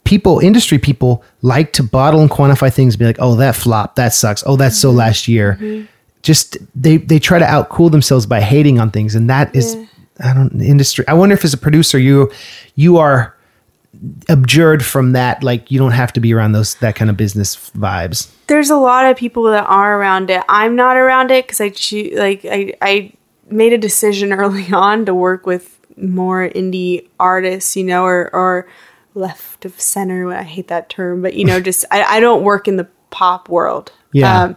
people industry people like to bottle and quantify things and be like oh that flop that sucks. Oh that's so mm-hmm. last year. Mm-hmm. Just they they try to outcool themselves by hating on things. And that is i don't industry i wonder if as a producer you you are abjured from that like you don't have to be around those that kind of business vibes. There's a lot of people that are around it. I'm not around it because i choose like I, I made a decision early on to work with more indie artists you know or or left of center. I hate that term but you know just i, I don't work in the pop world. Yeah.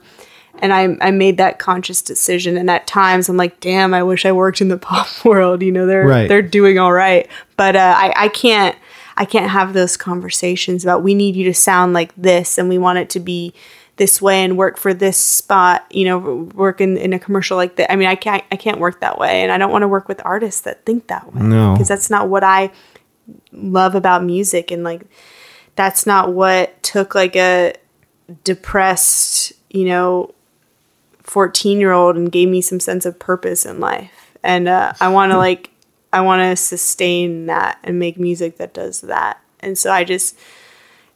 and I, I made that conscious decision. And at times i'm like damn i wish i worked in the pop world. You know they're Right. they're doing all right. But uh, I, I can't i can't have those conversations about we need you to sound like this and we want it to be this way and work for this spot you know work in, in a commercial like that. I mean i can't i can't work that way. And i don't want to work with artists that think that way No. because that's not what i love about music and like that's not what took like a depressed you know 14 year old and gave me some sense of purpose in life. And uh, i want to like i want to sustain that and make music that does that. And so i just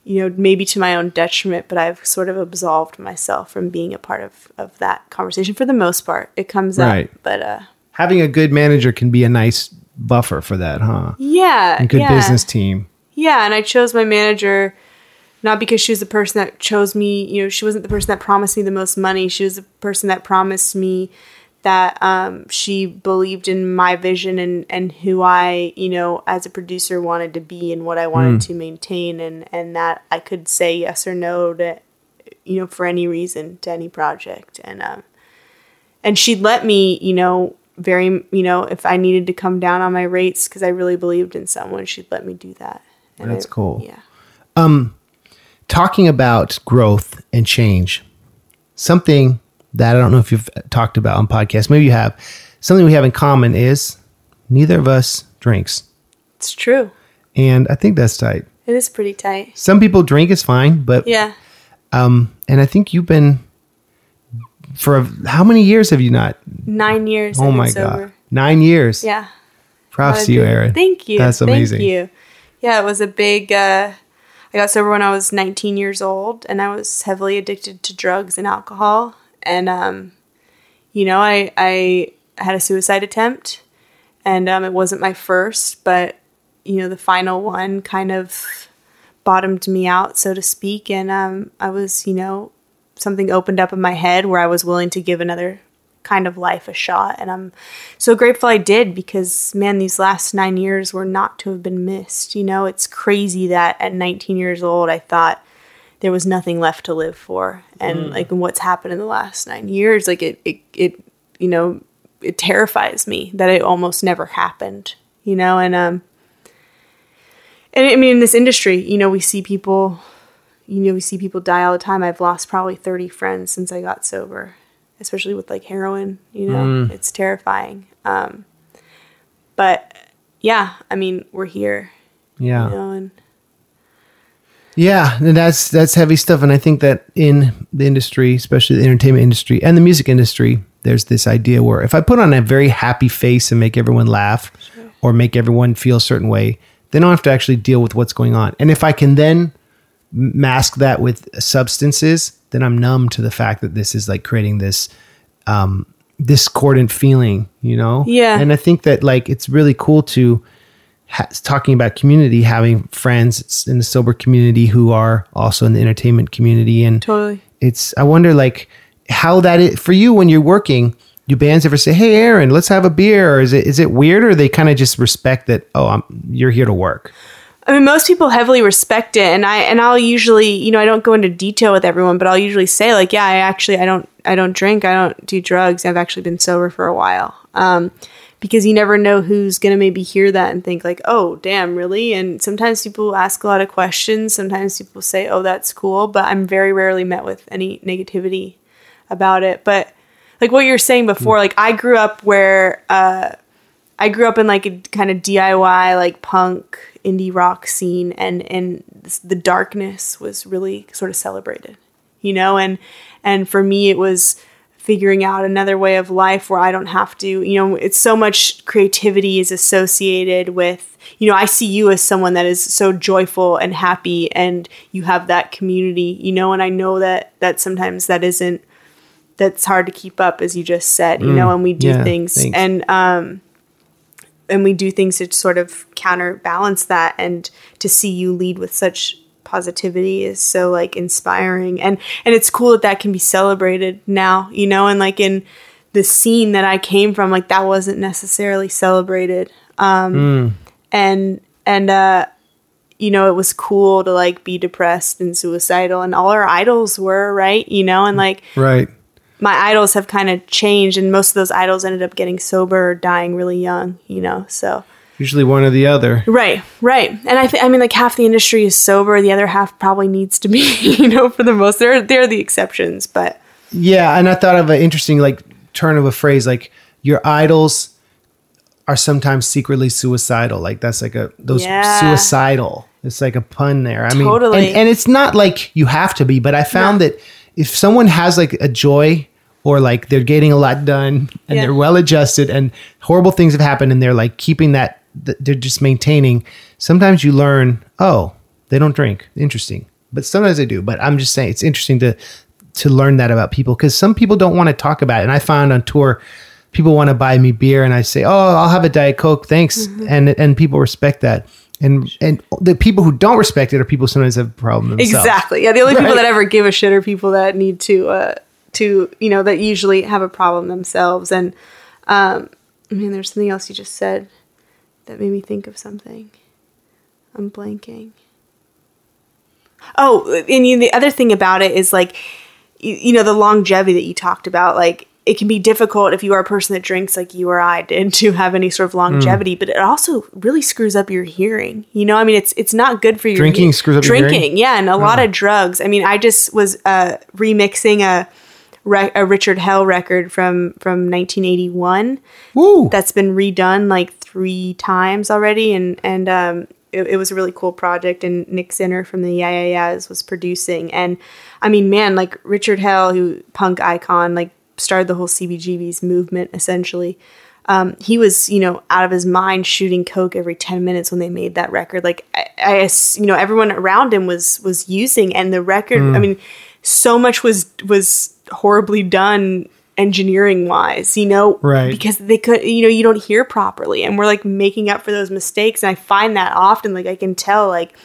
you know maybe to my own detriment but i've sort of absolved myself from being a part of of that conversation for the most part. It comes Right. up but uh having a good manager can be a nice buffer for that huh yeah a good yeah. business team Yeah, and I chose my manager not because she was the person that chose me, you know, she wasn't the person that promised me the most money. She was the person that promised me that um, she believed in my vision and, and who I, you know, as a producer wanted to be and what I wanted to maintain and, and that I could say yes or no to, you know, for any reason to any project. And, um, and she'd let me, you know, very, you know, if I needed to come down on my rates because I really believed in someone, she'd let me do that. And That's I- cool. Yeah. Um, talking about growth and change, something that I don't know if you've talked about on podcasts, maybe you have, something we have in common is neither of us drinks. It's true. And I think that's tight. It is pretty tight. Some people drink is fine, but, Yeah. Um, and I think you've been, for a, how many years have you not? Nine years. Oh my sober. God. Nine years. Yeah. Props to you, Erin. Thank you. That's amazing. Thank you. Yeah, it was a big. Uh, I got sober when I was 19 years old, and I was heavily addicted to drugs and alcohol. And um, you know, I I had a suicide attempt, and um, it wasn't my first, but you know, the final one kind of bottomed me out, so to speak. And um, I was, you know, something opened up in my head where I was willing to give another kind of life a shot. And I'm so grateful I did because, man, these last nine years were not to have been missed. You know, it's crazy that at 19 years old, I thought there was nothing left to live for. And like what's happened in the last nine years, like it, it, it, you know, it terrifies me that it almost never happened, you know, and, um, and I mean, in this industry, you know, we see people, you know, we see people die all the time. I've lost probably 30 friends since I got sober, especially with like heroin, you know, it's terrifying. Um, but yeah, I mean, we're here, Yeah. you know, and Yeah, and that's that's heavy stuff, and I think that in the industry, especially the entertainment industry and the music industry, there's this idea where if I put on a very happy face and make everyone laugh, or make everyone feel a certain way, then I don't have to actually deal with what's going on. And if I can then mask that with substances, then I'm numb to the fact that this is like creating this um, discordant feeling, you know? Yeah. And I think that like it's really cool to ha- talking about community, having friends in the sober community who are also in the entertainment community, and Totally. it's I wonder like how that is for you when you're working. Do bands ever say, "Hey, Erin, let's have a beer"? Or is it is it weird, or they kind of just respect that? Oh, I'm, you're here to work. I mean, most people heavily respect it, and I and I'll usually, you know, I don't go into detail with everyone, but I'll usually say like, yeah, I actually, I don't, I don't drink, I don't do drugs. I've actually been sober for a while, um, because you never know who's gonna maybe hear that and think like, oh, damn, really? And sometimes people ask a lot of questions. Sometimes people say, oh, that's cool, but I'm very rarely met with any negativity about it. But like what you're saying before, like I grew up where. Uh, I grew up in like a kind of DIY, like punk indie rock scene, and and the darkness was really sort of celebrated, you know. And and for me, it was figuring out another way of life where I don't have to, you know, it's so much creativity is associated with, you know, I see you as someone that is so joyful and happy, and you have that community, you know. And I know that that sometimes that isn't that's hard to keep up, as you just said, you know. And we do yeah, things, thanks. and um and we do things to sort of counterbalance that and to see you lead with such positivity is so like inspiring. And and it's cool that that can be celebrated now you know and like in the scene that i came from like that wasn't necessarily celebrated. Um and and uh you know it was cool to like be depressed and suicidal and all our idols were right you know and like Right. My idols have kind of changed and most of those idols ended up getting sober or dying really young you know so Usually one or the other. right right and i think i mean like half the industry is sober the other half probably needs to be you know for the most they're they're the exceptions but Yeah, and I thought of an interesting like turn of a phrase like your idols are sometimes secretly suicidal. Like that's like a those Yeah. suicidal. It's like a pun there. I mean, and, and it's not like you have to be, but I found No. that if someone has like a joy or like they're getting a lot done and Yeah. they're well adjusted and horrible things have happened and they're like keeping that they're just maintaining. Sometimes you learn, oh, they don't drink. Interesting. But sometimes they do. But I'm just saying it's interesting to to learn that about people because some people don't want to talk about it. And I found on tour, people want to buy me beer, and I say, "Oh, I'll have a diet coke, thanks," mm-hmm. and and people respect that. And and the people who don't respect it are people who sometimes have a problem themselves. exactly. Yeah the only people that ever give a shit are people that need to uh to you know that usually have a problem themselves. And um i mean there's something else you just said that made me think of something. I'm blanking. Oh and you, the other thing about it is like you, you know the longevity that you talked about like it can be difficult if you are a person that drinks like you or I did to have any sort of longevity, but it also really screws up your hearing. You know, I mean, it's it's not good for your Drinking screws up your drinking. hearing? Yeah, and a lot of drugs. I mean, I just was uh, remixing a a Richard Hell record from from 1981 Woo! that's been redone like three times already, and and um, it, it was a really cool project. And Nick Zinner from the Yeah Yeah Yeahs was producing, and I mean, man, like Richard Hell, who punk icon, like started the whole CBGB's movement essentially. Um, he was, you know, out of his mind shooting coke every ten minutes when they made that record. Like, I, I you know, everyone around him was was using, and the record. I mean, so much was was horribly done engineering wise, you know, Right. Because they could, you know, you don't hear properly, and we're like making up for those mistakes. And I find that often, like I can tell, like,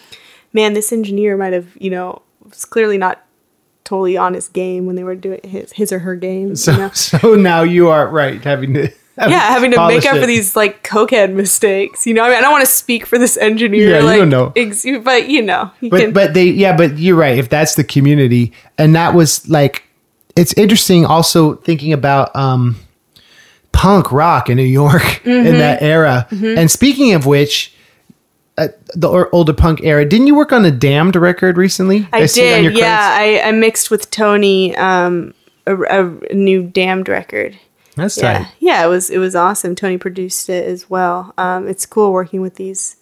man, this engineer might have, you know, was clearly not totally on his game when they were doing his his or her game. So you know? so now you are right having to yeah, having to make up it. for these like cokehead mistakes. You know, I mean, I don't want to speak for this engineer. Yeah, you don't know. Ex- but you know, you but can. but they yeah but you're right if that's the community and that was like it's interesting also thinking about um punk rock in new york Mm-hmm. in that era and speaking of which uh, the older punk era didn't you work on a damned record recently I see it on your did, yeah. I, I mixed with Tony um, a, a new Damned record. that's Yeah, tight yeah, it was it was awesome. Tony produced it as well. Um, it's cool working with these,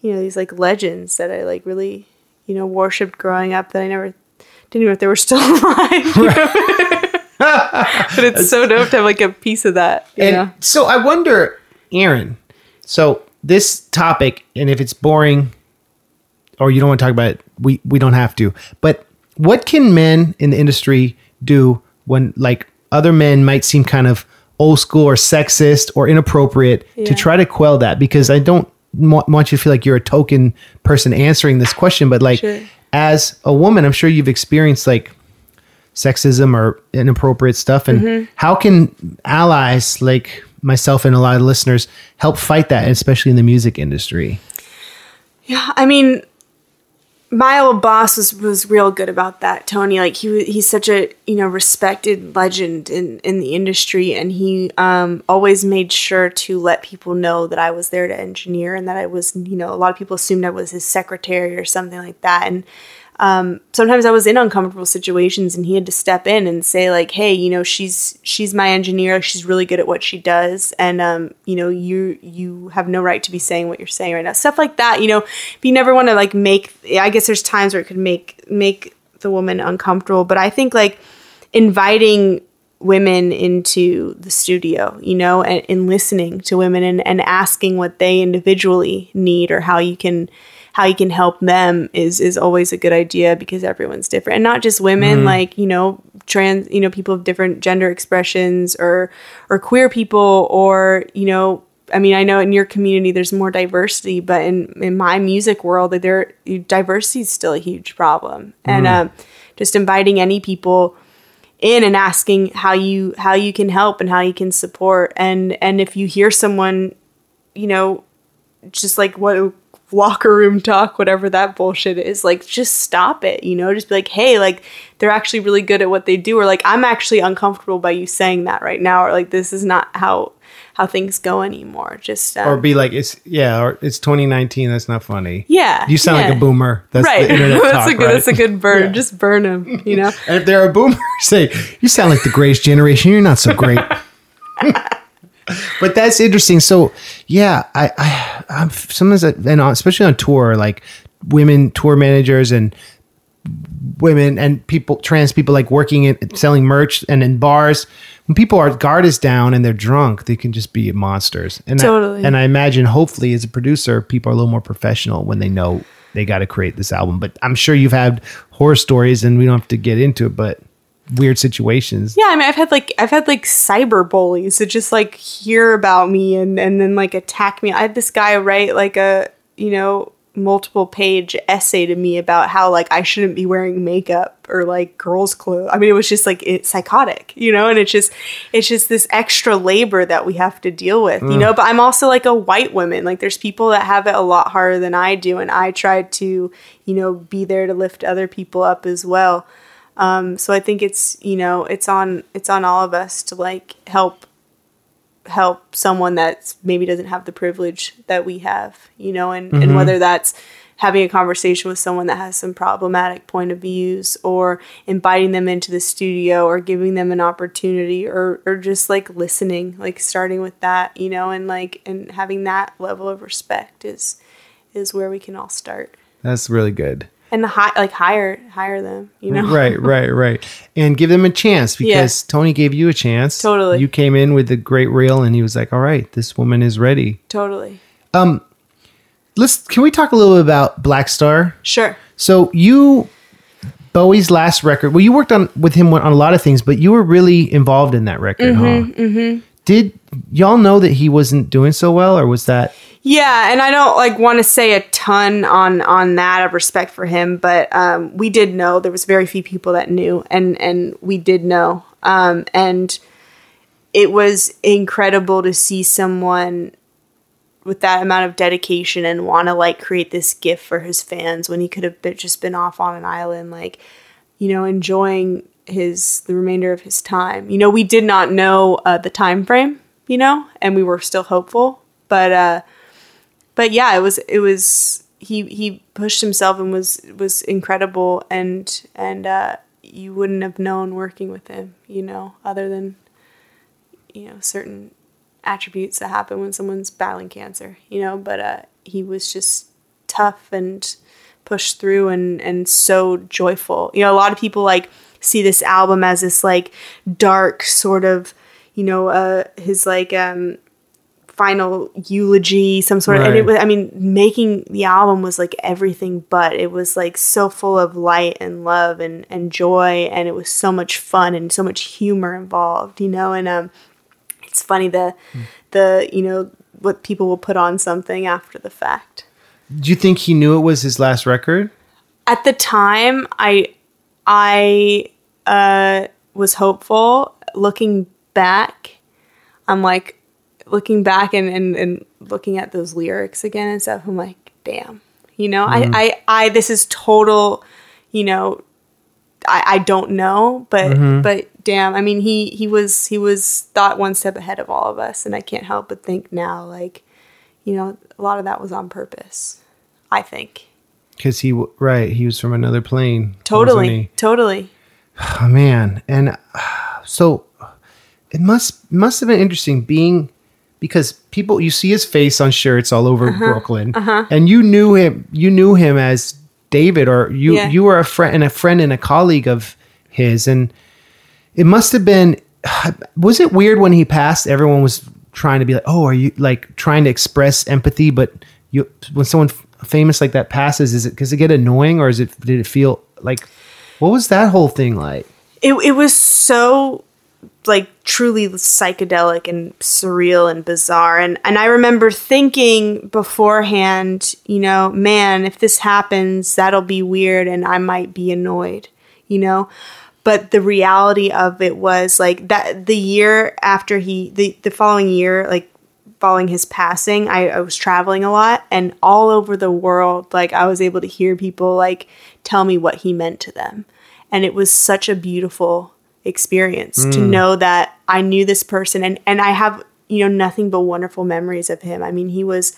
you know, these like legends that I like really, you know, worshipped growing up that I never didn't know if they were still alive. but it's so dope to have like a piece of that. You and know? so i wonder erin so this topic and if it's boring or you don't want to talk about it we we don't have to but what can men in the industry do when like other men might seem kind of old school or sexist or inappropriate to try to quell that because i don't wa- want you to feel like you're a token person answering this question, but like Sure. as a woman, I'm sure you've experienced like sexism or inappropriate stuff. And Mm-hmm. how can allies like myself and a lot of listeners help fight that, especially in the music industry? Yeah, I mean, my old boss was was real good about that. Tony, like he he's such a you know respected legend in in the industry, and he um always made sure to let people know that I was there to engineer and that I was you know a lot of people assumed I was his secretary or something like that, and um, sometimes I was in uncomfortable situations and he had to step in and say like, "Hey, you know, she's she's my engineer. She's really good at what she does, and um, you know, you you have no right to be saying what you're saying right now." Stuff like that, you know. But you never want to like make. I guess there's times where it could make make the woman uncomfortable, but I think like inviting women into the studio, you know, and, and listening to women and, and asking what they individually need or how you can how you can help them is is always a good idea because everyone's different. And not just women like you know trans you know people of different gender expressions or or queer people or you know I mean I know in your community there's more diversity but in in my music world there diversity is still a huge problem. And um, just inviting any people in and asking how you how you can help and how you can support. And and if you hear someone you know just like what locker room talk whatever that bullshit is like just stop it you know just be like hey like they're actually really good at what they do or like i'm actually uncomfortable by you saying that right now or like this is not how how things go anymore just um, Or be like, it's yeah, or it's 2019. That's not funny. yeah You sound like a boomer. That's right the internet that's talk, a good right? that's a good burn just burn them you know And if they're a boomer, say, you sound like the greatest generation. You're not so great. But that's interesting. So, yeah, I, I, I'm sometimes, I- and especially on tour, like women tour managers and women and people, trans people, like working in selling merch and in bars. When people are guard is down and they're drunk, they can just be monsters. And Totally. I, and I imagine, hopefully, as a producer, people are a little more professional when they know they got to create this album. But I'm sure you've had horror stories, and we don't have to get into it, but weird situations. Yeah, I mean, I've had like I've had like cyber bullies that just like hear about me and and then like attack me. I had this guy write like a you know multiple page essay to me about how like I shouldn't be wearing makeup or like girls' clothes. I mean, it was just like it's psychotic, you know, and it's just it's just this extra labor that we have to deal with, you mm. know. But I'm also like a white woman. Like there's people that have it a lot harder than I do, and I try to you know be there to lift other people up as well Um, so I think it's you know it's on it's on all of us to like help help someone that maybe doesn't have the privilege that we have, you know, and, and mm-hmm. whether that's having a conversation with someone that has some problematic point of views or inviting them into the studio or giving them an opportunity or, or just like listening, like starting with that, you know, and like and having that level of respect is is where we can all start. That's really good. And the high, like hire hire them, you know. Right, right, right. And give them a chance because Tony gave you a chance. Totally. You came in with a great reel and he was like, All right, this woman is ready. Totally. Um Let's can we talk a little bit about Blackstar? Sure. So you Bowie's last record. Well, you worked on with him on a lot of things, but you were really involved in that record, huh? Mm-hmm. Did y'all know that he wasn't doing so well, or was that? Yeah, and I don't like want to say a ton on on that of respect for him, but um, we did know there was very few people that knew, and and we did know, um, and it was incredible to see someone with that amount of dedication and want to like create this gift for his fans when he could have been, just been off on an island, like you know, enjoying his the remainder of his time. You know, we did not know uh, the time frame, you know, and we were still hopeful, but. uh but yeah, it was it was he he pushed himself and was was incredible and and uh, you wouldn't have known working with him, you know, other than you know certain attributes that happen when someone's battling cancer, you know. But uh, he was just tough and pushed through and and so joyful. You know, a lot of people like see this album as this like dark sort of you know uh his like um final eulogy, some sort of. And it was, I mean, making the album was like everything but. It was like so full of light and love and and joy, and it was so much fun and so much humor involved, you know. And um, it's funny the the you know what people will put on something after the fact. Do you think he knew it was his last record? At the time, I I uh, was hopeful. Looking back, I'm like looking back and, and, and looking at those lyrics again and stuff. I'm like, damn, you know, I, I I this is total, you know, I, I don't know, but but damn, I mean he he was he was thought one step ahead of all of us, and I can't help but think now like, you know, a lot of that was on purpose. I think Because he right, he was from another plane. totally, totally. Oh man, and uh, so it must must have been interesting being because people you see his face on shirts all over Uh-huh, Brooklyn, and you knew him. You knew him as David, or you Yeah. you were a friend and a friend and a colleague of his, and it must have been. Was it weird when he passed? Everyone was trying to be like, "Oh, are you like trying to express empathy?" But you, when someone famous like that passes, is it does it get annoying, or is it did it feel like? What was that whole thing like? it, it was so like truly psychedelic and surreal and bizarre and and I remember thinking beforehand, you know, man, if this happens, that'll be weird and I might be annoyed, you know. But the reality of it was like that the year after he the the following year like following his passing, I, I was traveling a lot and all over the world, like I was able to hear people like tell me what he meant to them. And it was such a beautiful experience to know that I knew this person and, and I have, you know, nothing but wonderful memories of him. I mean, he was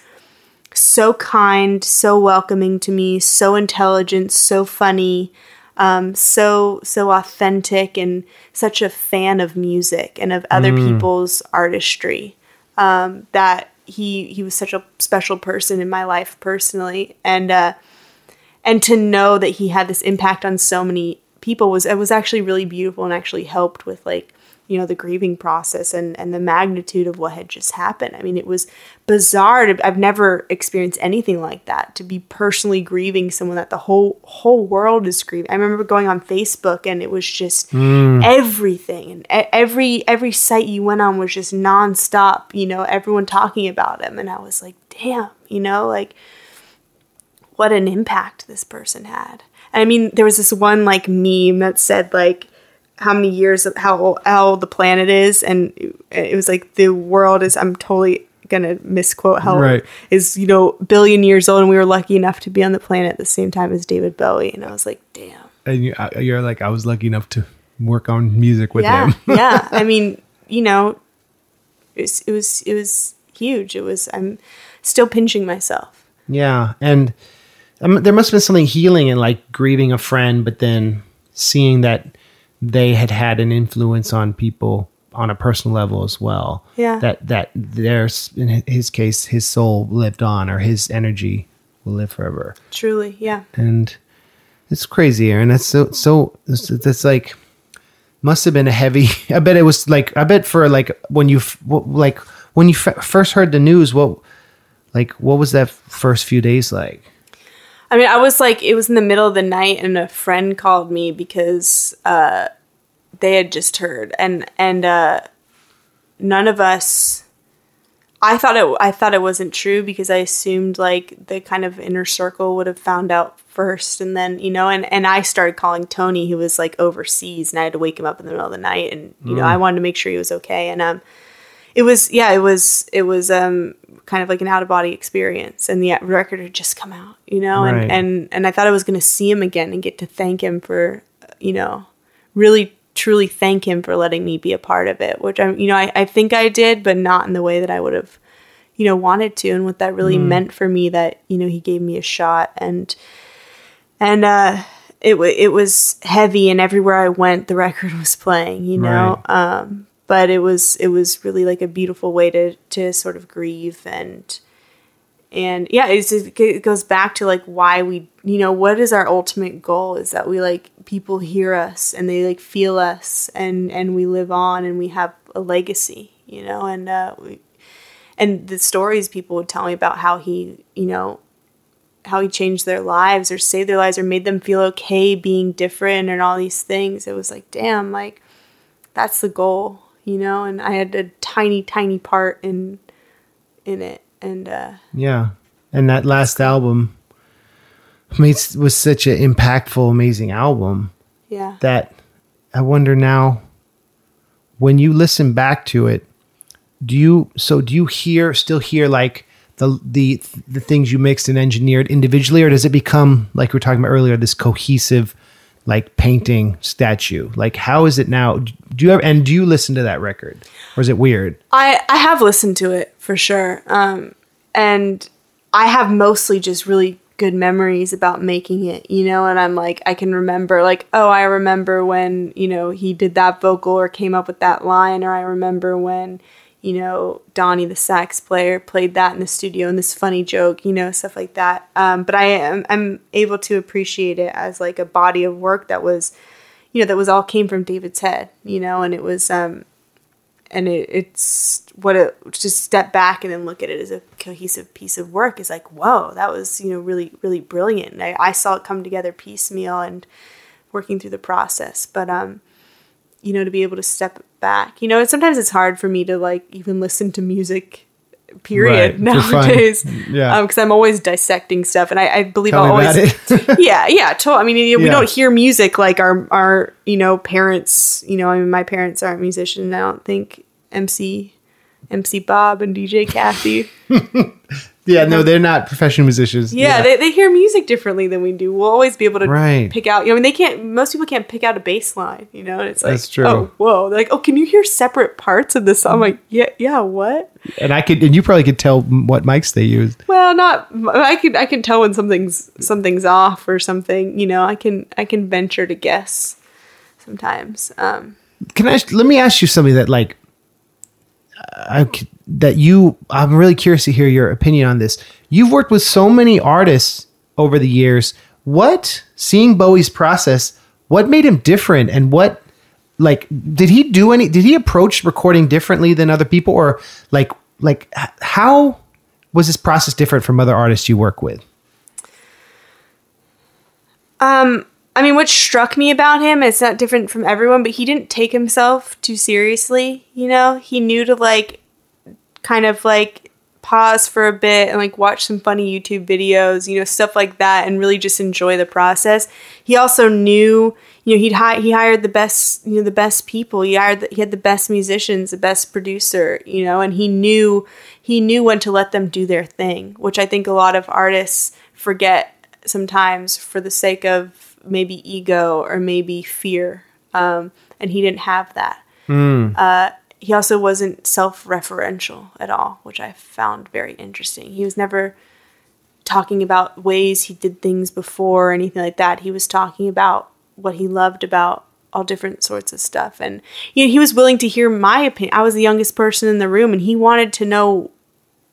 so kind, so welcoming to me, so intelligent, so funny, um, so so authentic, and such a fan of music and of other people's artistry. Um, that he he was such a special person in my life personally, and uh, and to know that he had this impact on so many people was it was actually really beautiful and actually helped with like you know the grieving process and and the magnitude of what had just happened. I mean it was bizarre to, i've never experienced anything like that to be personally grieving someone that the whole whole world is grieving. I remember going on facebook and it was just mm. everything and every every site you went on was just nonstop you know everyone talking about him. And i was like damn you know like what an impact this person had. And I mean, there was this one like meme that said like how many years of how how old the planet is, and it was like the world is. I'm totally gonna misquote how Right. is you know billion years old, and we were lucky enough to be on the planet at the same time as David Bowie. And I was like, damn. And you, you're like, I was lucky enough to work on music with yeah, him. yeah. I mean, you know, it was it was it was huge. It was. I'm still pinching myself. Yeah, and um, there must have been something healing in like grieving a friend, but then seeing that they had had an influence on people on a personal level as well. Yeah. that that there's in his case, his soul lived on, or his energy will live forever, Truly, yeah. and it's crazy, Erin. That's so so. That's, that's like must have been a heavy. I bet it was like I bet for like when you like when you f- first heard the news, what like what was that first few days like? I mean, I was like, it was in the middle of the night, and a friend called me because uh, they had just heard, and and uh, none of us. I thought it. I thought it wasn't true because I assumed like the kind of inner circle would have found out first, and then you know, and and I started calling Tony, who was like overseas, and I had to wake him up in the middle of the night, and you know, I wanted to make sure he was okay, and um, it was yeah, it was it was um kind of like an out of body experience, and the record had just come out, you know, Right. and and and I thought I was going to see him again and get to thank him for you know really truly thank him for letting me be a part of it, which I'm you know I, I think I did, but not in the way that I would have you know wanted to, and what that really meant for me that you know he gave me a shot and and uh it, wa it was heavy and everywhere i went the record was playing you know um but it was it was really like a beautiful way to to sort of grieve and and yeah it goes back to like why we you know what is our ultimate goal is that we like people hear us and they like feel us and and we live on and we have a legacy you know and uh we, and the stories people would tell me about how he you know how he changed their lives or saved their lives or made them feel okay being different and all these things. It was like, damn, like that's the goal, you know? And I had a tiny, tiny part in in it. And uh, Yeah. And that last album made, was such an impactful, amazing album yeah, that I wonder now when you listen back to it, do you so do you hear still hear like the the the things you mixed and engineered individually, or does it become like we were talking about earlier, this cohesive like painting statue? Like how is it now? Do you ever and do you listen to that record? Or is it weird? I I have listened to it for sure. Um, and I have mostly just really good memories about making it, you know, and I'm like I can remember like, oh, I remember when, you know, he did that vocal or came up with that line or I remember when, you know, Donnie the sax player played that in the studio and this funny joke, you know, stuff like that. Um, but I am I'm able to appreciate it as like a body of work that was, you know, that was all came from David's head, you know, and it was um and it, it's what it just step back and then look at it as a cohesive piece of work is like whoa that was you know really really brilliant I, I saw it come together piecemeal and working through the process but um you know to be able to step back you know sometimes it's hard for me to like even listen to music period Right, nowadays Yeah. Um, because i'm always dissecting stuff and i, I believe Tell i'll always yeah, yeah, to- I mean, we Yeah. don't hear music like our our you know parents. You know, I mean, my parents aren't musicians. I don't think MC MC Bob and DJ Kathy. Yeah, no, they're not professional musicians. Yeah, They, they hear music differently than we do. We'll always be able to Right. pick out. You know, I mean, they can't. Most people can't pick out a bass line. You know, and it's like, That's true. oh, whoa. They're like, oh, can you hear separate parts of this song? I'm like, yeah, yeah, what? and I could, and you probably could tell what mics they used. Well, not. I can I can tell when something's something's off or something. You know, I can I can venture to guess sometimes. Um, Can I? Let me ask you something that like, I that you. I'm really curious to hear your opinion on this. You've worked with so many artists over the years. What seeing Bowie's process? What made him different, and what like did he do any? Did he approach recording differently than other people, or like like how was this process different from other artists you work with? Um, I mean, what struck me about him, it's not different from everyone, but he didn't take himself too seriously. You know, he knew to like kind of like pause for a bit and like watch some funny YouTube videos, you know, stuff like that, and really just enjoy the process. He also knew, you know, he'd hi- he hired the best, you know, the best people. He hired the, he had the best musicians, the best producer, you know, and he knew he knew when to let them do their thing, which I think a lot of artists forget sometimes for the sake of maybe ego or maybe fear. Um, and he didn't have that. Uh, he also wasn't self-referential at all, which I found very interesting. He was never talking about ways he did things before or anything like that. He was talking about what he loved about all different sorts of stuff. And you know, he was willing to hear my opinion. I was the youngest person in the room and he wanted to know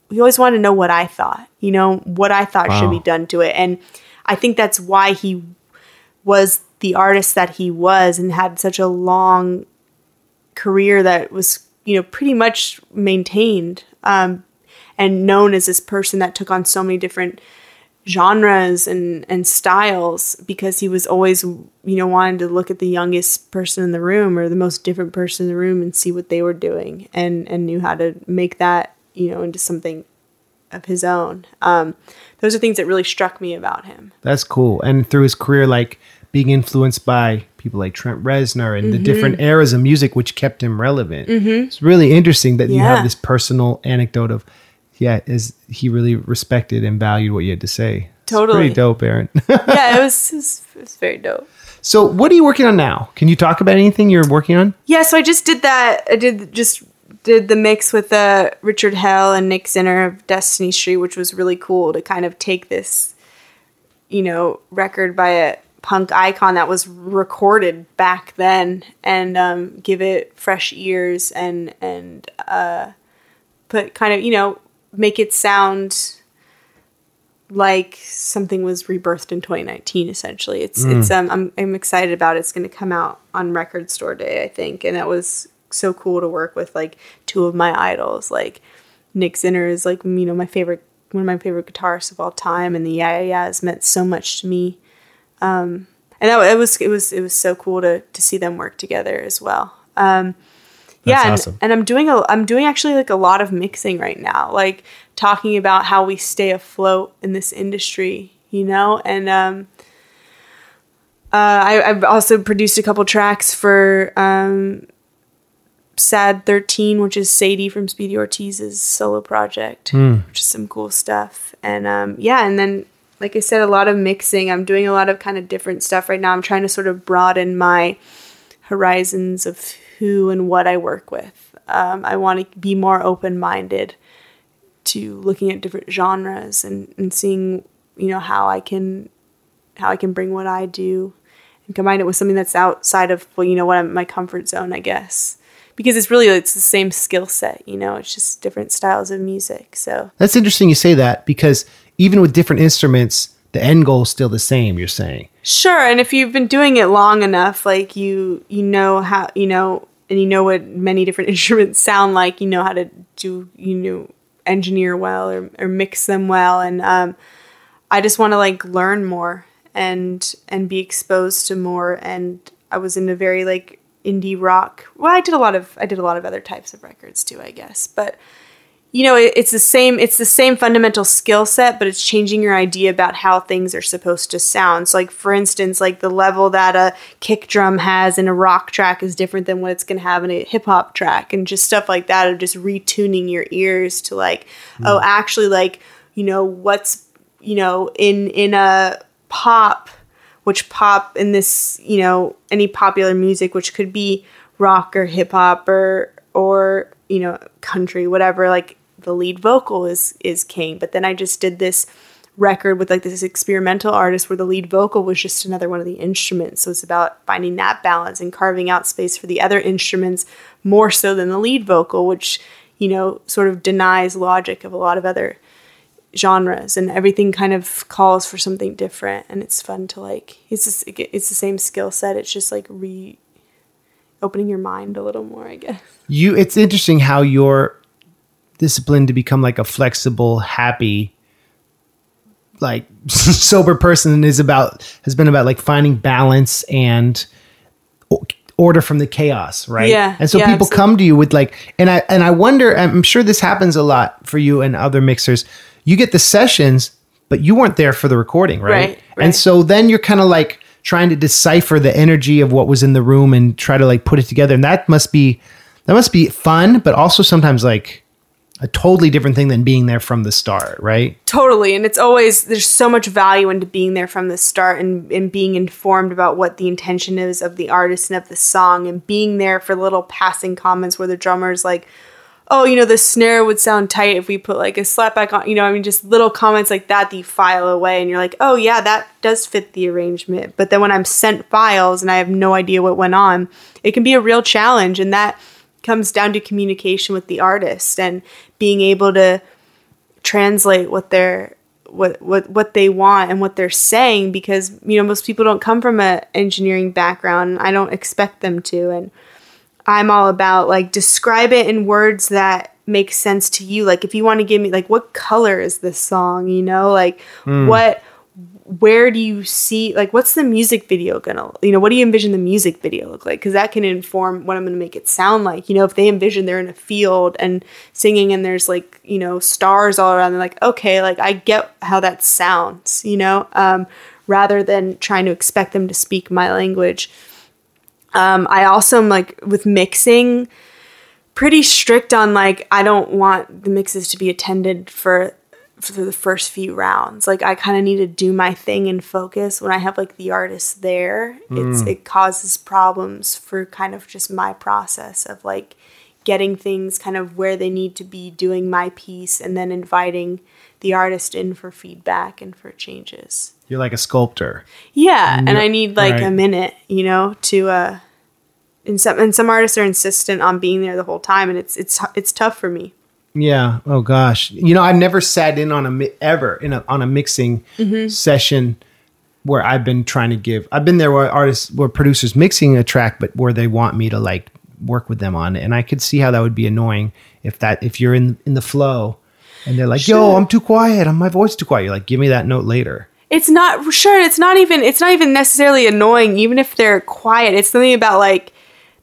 he always wanted to know what I thought, you know, what I thought should be done to it. And I think that's why he was the artist that he was and had such a long career that was, you know, pretty much maintained um, and known as this person that took on so many different genres and and styles because he was always you know wanting to look at the youngest person in the room or the most different person in the room and see what they were doing and and knew how to make that you know into something of his own um those are things that really struck me about him That's cool. And through his career, like being influenced by people like Trent Reznor and the different eras of music, which kept him relevant. It's really interesting that you have this personal anecdote of, yeah, is he really respected and valued what you had to say? It's Totally. pretty dope, Erin. yeah it was, it was it was very dope so, what are you working on now? Can you talk about anything you're working on? Yeah, so I just did that. I did just did the mix with uh, Richard Hell and Nick Zinner of Destiny Street, which was really cool to kind of take this, you know, record by a punk icon that was recorded back then and um, give it fresh ears and and uh, put kind of you know make it sound like something was rebirthed in 2019 essentially. It's it's um I'm, I'm excited about it. It's going to come out on record store day i think. And that was so cool to work with like two of my idols like nick zinner is like you know my favorite one of my favorite guitarists of all time. And the yeah yeah has meant so much to me um and that it was it was it was so cool to to see them work together as well um yeah, and, awesome. and I'm doing a I'm doing actually like a lot of mixing right now. Like talking about how we stay afloat in this industry, you know, and um, uh, I, have also produced a couple tracks for um, Sad 13, which is Sadie from Speedy Ortiz's solo project, Mm. which is some cool stuff. And um, yeah, and then, like I said, a lot of mixing. I'm doing a lot of kind of different stuff right now. I'm trying to sort of broaden my horizons of who and what I work with. Um, I want to be more open minded to looking at different genres and, and seeing, you know, how I can how I can bring what I do and combine it with something that's outside of well, you know, what I'm, my comfort zone, I guess. Because it's really it's the same skill set, you know, it's just different styles of music. So That's interesting you say that because even with different instruments, the end goal is still the same, you're saying. Sure, and if you've been doing it long enough, like you you know how you know and you know what many different instruments sound like, you know how to do you know engineer well or, or mix them well and um, I just want to like learn more and and be exposed to more and I was in a very like indie rock. Well, I did a lot of I did a lot of other types of records too, I guess. But you know, it, it's the same it's the same fundamental skill set, but it's changing your idea about how things are supposed to sound. So like for instance, like the level that a kick drum has in a rock track is different than what it's going to have in a hip hop track and just stuff like that of just retuning your ears to like hmm. oh, actually like, you know, what's you know, in in a pop which pop in this, you know, any popular music, which could be rock or hip hop or or you know country, whatever. Like the lead vocal is is king. But then I just did this record with like this experimental artist where the lead vocal was just another one of the instruments. So it's about finding that balance and carving out space for the other instruments more so than the lead vocal, which you know sort of denies logic of a lot of other genres and everything kind of calls for something different and it's fun to like it's just it's the same skill set it's just like re opening your mind a little more i guess You it's interesting how you're disciplined to become like a flexible, happy like sober person is about has been about like finding balance and order from the chaos, right? Yeah, And so yeah, people absolutely. come to you with like and I and I wonder I'm sure this happens a lot for you and other mixers. You get the sessions, but you weren't there for the recording, right? Right, right. And so then you're kind of like trying to decipher the energy of what was in the room and try to like put it together. And that must be that must be fun, but also sometimes like a totally different thing than being there from the start, right? totally and it's always there's so much value into being there from the start and, and being informed about what the intention is of the artist and of the song and being there for little passing comments where the drummer's like oh you know the snare would sound tight if we put like a slapback on you know i mean just little comments like that that you file away and you're like oh yeah that does fit the arrangement but then when i'm sent files and i have no idea what went on it can be a real challenge and that comes down to communication with the artist and being able to translate what they're what what what they want and what they're saying because you know most people don't come from an engineering background and I don't expect them to. And I'm all about like describe it in words that make sense to you. Like if you want to give me like what color is this song you know? Like hmm. what where do you see like what's the music video gonna you know what do you envision the music video look like? Because that can inform what i'm gonna make it sound like. You know if they envision they're in a field and singing and there's like you know stars all around they're like okay like i get how that sounds you know um, rather than trying to expect them to speak my language. Um, i also am like with mixing pretty strict on like I don't want the mixes to be attended for for the first few rounds. Like I kind of need to do my thing and focus when I have like the artist there. It's it causes problems for kind of just my process of like getting things kind of where they need to be doing my piece and then inviting the artist in for feedback and for changes. You're like a sculptor. Yeah, and you're- I need like a minute, you know, to uh and some and some artists are insistent on being there the whole time and it's it's it's tough for me. Yeah. Oh gosh. You know, I've never sat in on a mi- ever in a on a mixing mm-hmm. session where I've been trying to give. I've been there where artists, where producers mixing a track, but where they want me to like work with them on it, and I could see how that would be annoying if that if you're in in the flow and they're like, "Yo, I'm too quiet. I'm my voice too quiet." You're like, "Give me that note later." It's not sure, it's not even it's not even necessarily annoying even if they're quiet. It's something about like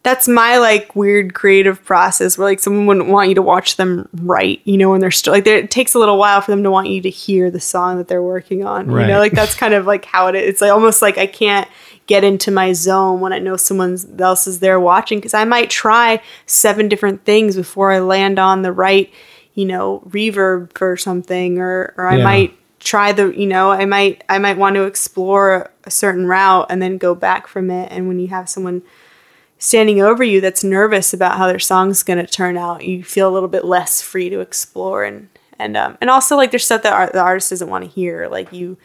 that's my like weird creative process where like someone wouldn't want you to watch them write, you know, when they're still like it takes a little while for them to want you to hear the song that they're working on. You know, like that's kind of like how it is. It's like almost like I can't get into my zone when I know someone else is there watching because I might try seven different things before I land on the right, you know, reverb for something or or I Yeah. might try the you know i might i might want to explore a certain route and then go back from it and when you have someone standing over you that's nervous about how their song's going to turn out you feel a little bit less free to explore and and um and also like there's stuff that art, the artist doesn't want to hear like you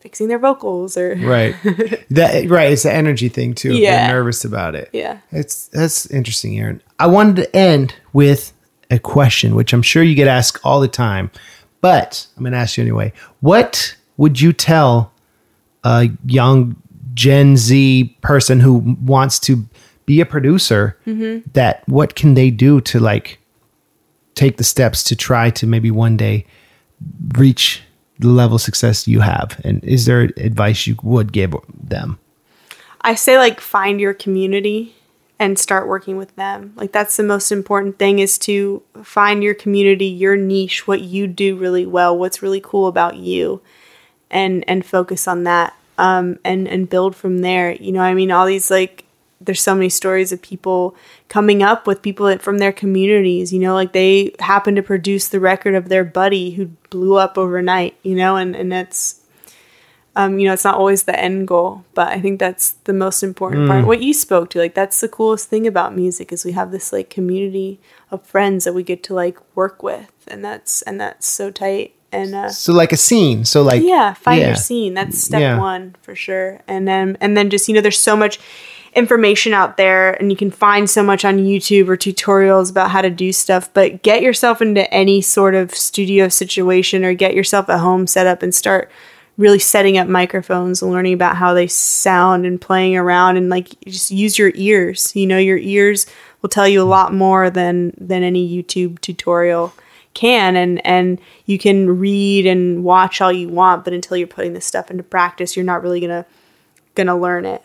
fixing their vocals or Right. that right. It's the energy thing too. Yeah. They're nervous about it. yeah It's that's interesting, Erin. I wanted to end with a question, which I'm sure you get asked all the time, but I'm going to ask you anyway. What would you tell a young Gen Z person who wants to be a producer that what can they do to like take the steps to try to maybe one day reach the level of success you have? And is there advice you would give them? I say like find your community and start working with them. Like that's the most important thing is to find your community, your niche, what you do really well, what's really cool about you and and focus on that. Um and and build from there. You know, I mean all these like there's so many stories of people coming up with people that- from their communities, you know, like they happen to produce the record of their buddy who blew up overnight, you know, and and that's um, you know, it's not always the end goal, but I think that's the most important part. What you spoke to, like that's the coolest thing about music is we have this like community of friends that we get to like work with, and that's and that's so tight. And uh, So like a scene. So like yeah, find yeah. your scene. That's step Yeah. one for sure. And then and then just you know, there's so much information out there, and you can find so much on YouTube or tutorials about how to do stuff. But get yourself into any sort of studio situation, or get yourself a home set up and start really setting up microphones and learning about how they sound and playing around and like just use your ears you know your ears will tell you a lot more than than any youtube tutorial can and and you can read and watch all you want but until you're putting this stuff into practice you're not really gonna gonna learn it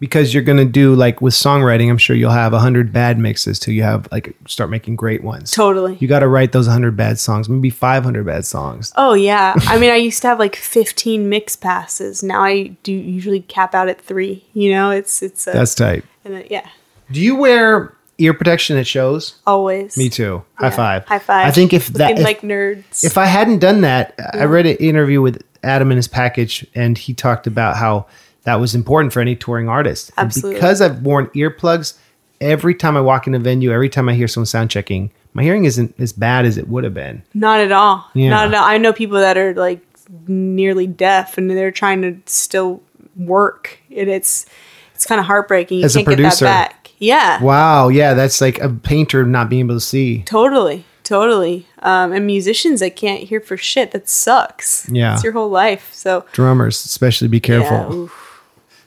because you're gonna do like with songwriting, I'm sure you'll have a hundred bad mixes till you have like start making great ones. totally You got to write those hundred bad songs, maybe 500 bad songs. oh yeah i mean i used to have like 15 mix passes now i do usually cap out at three you know it's it's a, That's tight. and yeah Do you wear ear protection at shows? always Me too. High Yeah. five. high five I think if that if, like nerds if I hadn't done that, I read an interview with Adam in his package, and he talked about how that was important for any touring artist. And Absolutely. because I've worn earplugs every time I walk in a venue, every time I hear someone sound checking, my hearing isn't as bad as it would have been. Not at all. Yeah. Not at all. I know people that are like nearly deaf and they're trying to still work. And it's it's kind of heartbreaking. You As a can't get producer. that back. Yeah. Wow, yeah, that's like a painter not being able to see. Totally. Totally. Um, and musicians that can't hear for shit, that sucks. Yeah. It's your whole life. So Drummers, especially, be careful. yeah.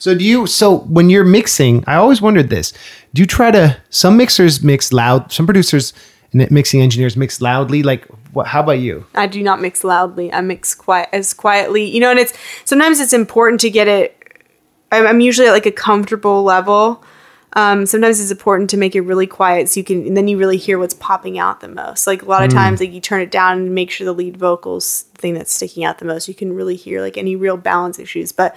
So do you? So when you're mixing, I always wondered this: Do you try to? Some mixers mix loud. Some producers and mixing engineers mix loudly. Like, what? How about you? I do not mix loudly. I mix quiet as quietly, you know. And it's sometimes it's important to get it. I'm, I'm usually at like a comfortable level. Um, sometimes it's important to make it really quiet so you can, and then you really hear what's popping out the most. Like a lot of times, like you turn it down and make sure the lead vocals the thing that's sticking out the most. You can really hear like any real balance issues. But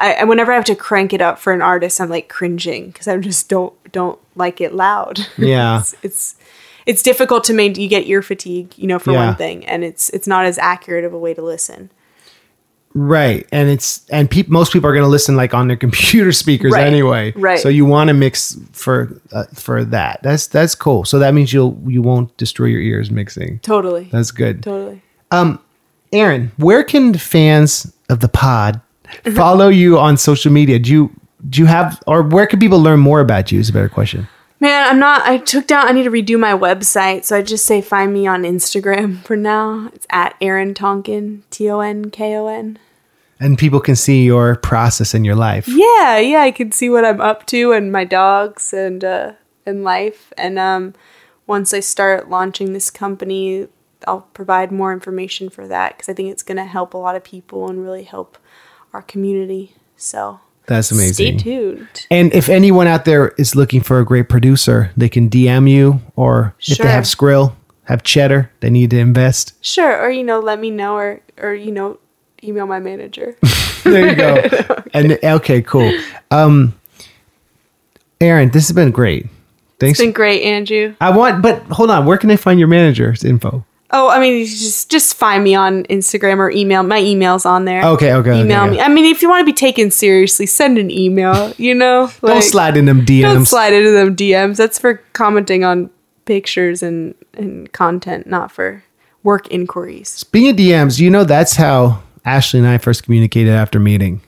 I, and whenever I have to crank it up for an artist, I'm like cringing because I just don't don't like it loud. Yeah. it's, it's it's difficult to make you get ear fatigue, you know, for Yeah. one thing, and it's it's not as accurate of a way to listen. Right, and it's and peop, most people are going to listen like on their computer speakers Right, anyway. right. So you want to mix for uh, for that. That's that's cool. So that means you'll you won't destroy your ears mixing. Totally, That's good. totally. Um, Erin, where can fans of the pod follow you on social media? Do you do you have or where can people learn more about you? Is a better question. Man, I'm not. I took down. I need to redo my website, so I just say find me on Instagram for now. It's at Erin Tonkon, T O N K O N. And people can see your process in your life. Yeah, yeah, I can see what I'm up to and my dogs and uh, and life. And um, once I start launching this company, I'll provide more information for that because I think it's going to help a lot of people and really help our community. So That's amazing. Stay tuned. And if anyone out there is looking for a great producer, they can DM you, or if they have Skrill, have Cheddar, they need to invest. Sure, or you know, let me know, or or you know, email my manager. There you go. and okay, cool. Um, Erin, this has been great. Thanks. It's been great, Andrew. I want, but hold on. Where can I find your manager's info? Oh, I mean, you just just find me on Instagram or email. My email's on there. Okay, okay, Email okay. me. I mean, if you want to be taken seriously, send an email. You know, Don't slide in them DMs. Don't slide into them DMs. That's for commenting on pictures and and content, not for work inquiries. Speaking of DMs, you know that's how Ashley and I first communicated after meeting.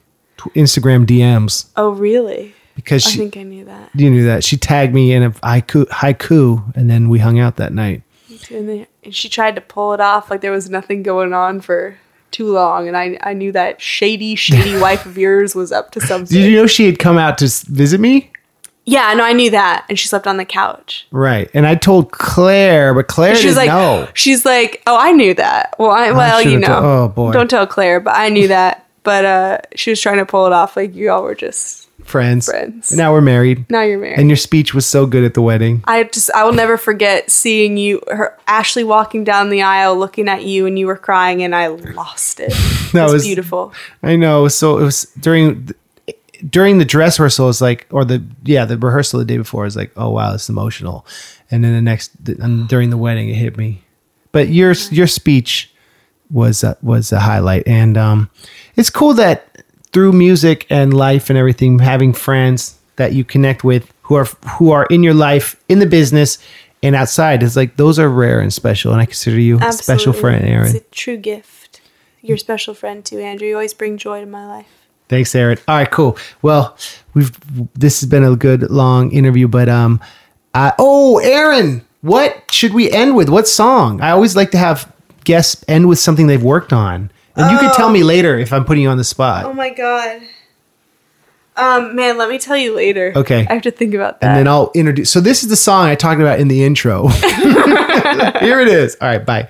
Instagram DMs Oh, really? because I think I knew that. you knew that she tagged me in a haiku, haiku, and then we hung out that night. And, then, and she tried to pull it off like there was nothing going on for too long, and I I knew that shady, shady wife of yours was up to something. Did you know she had come out to visit me? Yeah, no, I knew that, and she slept on the couch. Right, and I told Claire, but Claire She's like, know. she's like, oh, I knew that. Well, I, well, you know, told- oh, boy. don't tell Claire, but I knew that. But uh, she was trying to pull it off like you all were just. Friends, friends. Now we're married, Now you're married. and your speech was so good at the wedding. I just I will never forget seeing you her Ashley walking down the aisle looking at you and you were crying and I lost it. That it was, was- beautiful. I know. So it was during during the dress rehearsal. It's like, or the yeah, the rehearsal the day before is like, oh wow, it's emotional. And then the next and during the wedding, it hit me. But your your speech was uh, was a highlight, and um, it's cool that through music and life and everything, having friends that you connect with who are who are in your life, in the business, and outside is like those are rare and special. And I consider you a special friend, Erin. It's a true gift. You're a special friend too, Andrew. You always bring joy to my life. Thanks, Erin. All right, cool. Well, we've this has been a good long interview, but um, uh, oh, Erin, what should we end with? What song? I always like to have guests end with something they've worked on, and you can tell me later if I'm putting you on the spot. Oh my god. Um man, let me tell you later. Okay. I have to think about that. and then I'll introduce. So this is the song I talked about in the intro. Here it is. All right, bye.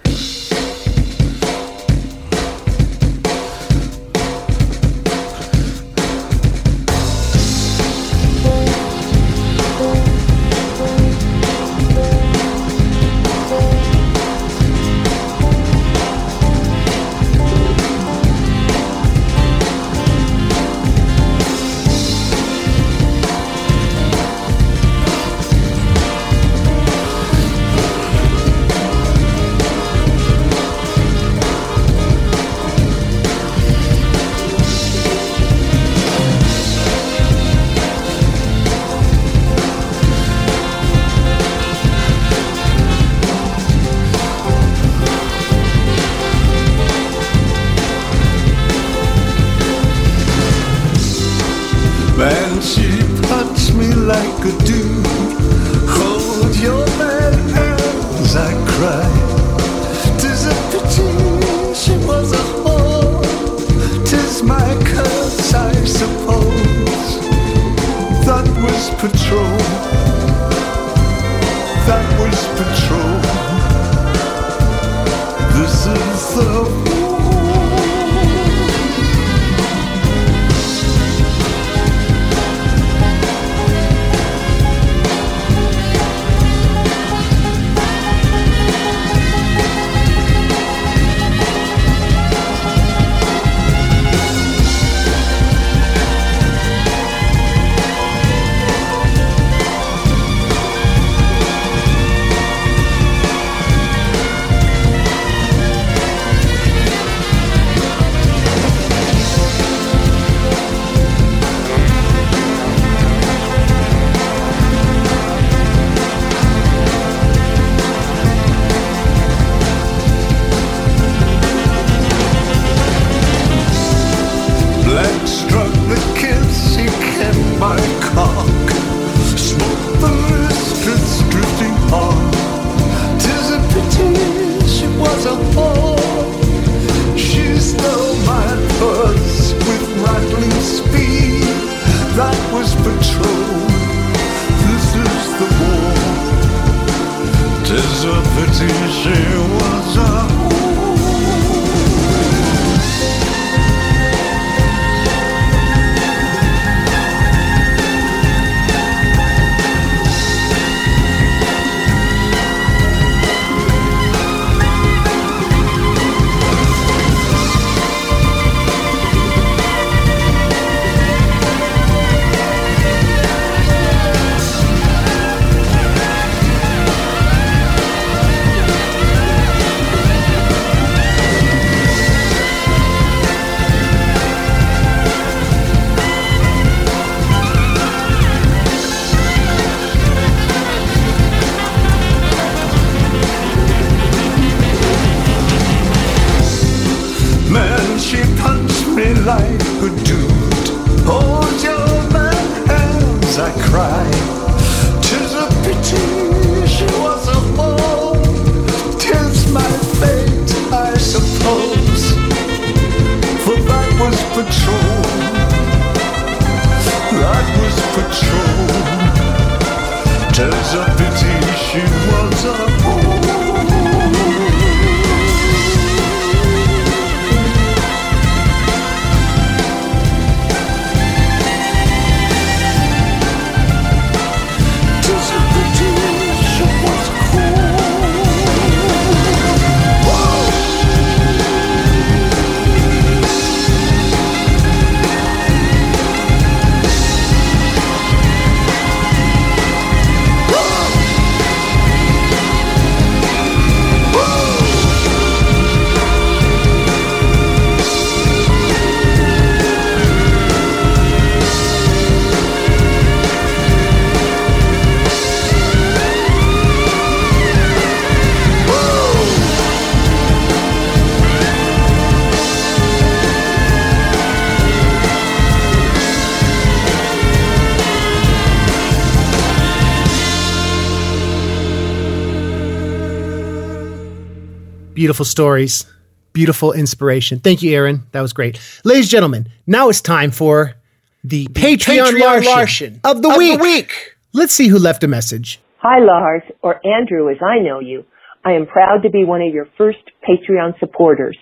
Beautiful stories, beautiful inspiration. Thank you, Erin. That was great. Ladies and gentlemen, now it's time for the, Patreon, Patreon Larson, Larson of the of the week. week. Let's see who left a message. Hi, Lars, or Andrew as I know you. I am proud to be one of your first Patreon supporters.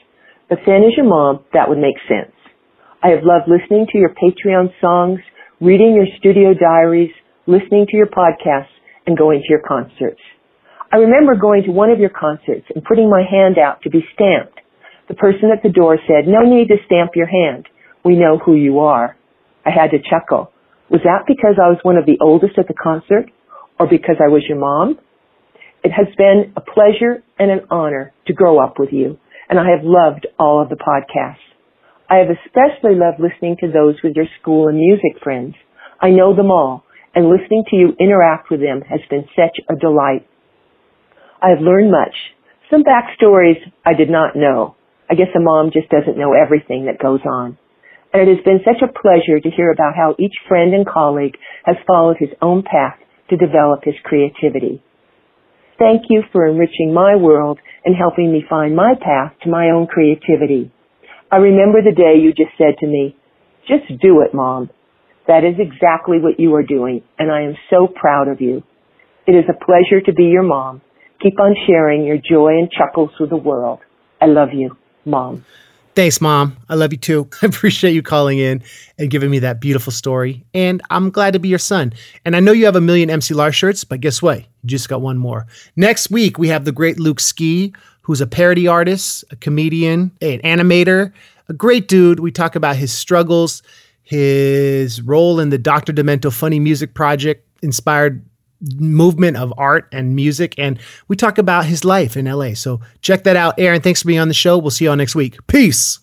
But then as your mom, that would make sense. I have loved listening to your Patreon songs, reading your studio diaries, listening to your podcasts, and going to your concerts. I remember going to one of your concerts and putting my hand out to be stamped. The person at the door said, no need to stamp your hand. We know who you are. I had to chuckle. Was that because I was one of the oldest at the concert or because I was your mom? It has been a pleasure and an honor to grow up with you, and I have loved all of the podcasts. I have especially loved listening to those with your school and music friends. I know them all, and listening to you interact with them has been such a delight. I have learned much. Some backstories I did not know. I guess a mom just doesn't know everything that goes on. And it has been such a pleasure to hear about how each friend and colleague has followed his own path to develop his creativity. Thank you for enriching my world and helping me find my path to my own creativity. I remember the day you just said to me, just do it, mom. That is exactly what you are doing, and I am so proud of you. It is a pleasure to be your mom. Keep on sharing your joy and chuckles with the world. I love you, mom. Thanks, Mom. I love you too. I appreciate you calling in and giving me that beautiful story. And I'm glad to be your son. And I know you have a million MC shirts, but guess what? You just got one more. Next week, we have the great Luke Ski, who's a parody artist, a comedian, an animator, a great dude. We talk about his struggles, his role in the Dr. Demento Funny Music Project, inspired movement of art and music. And we talk about his life in LA. So check that out. Erin, thanks for being on the show. We'll see you all next week. Peace.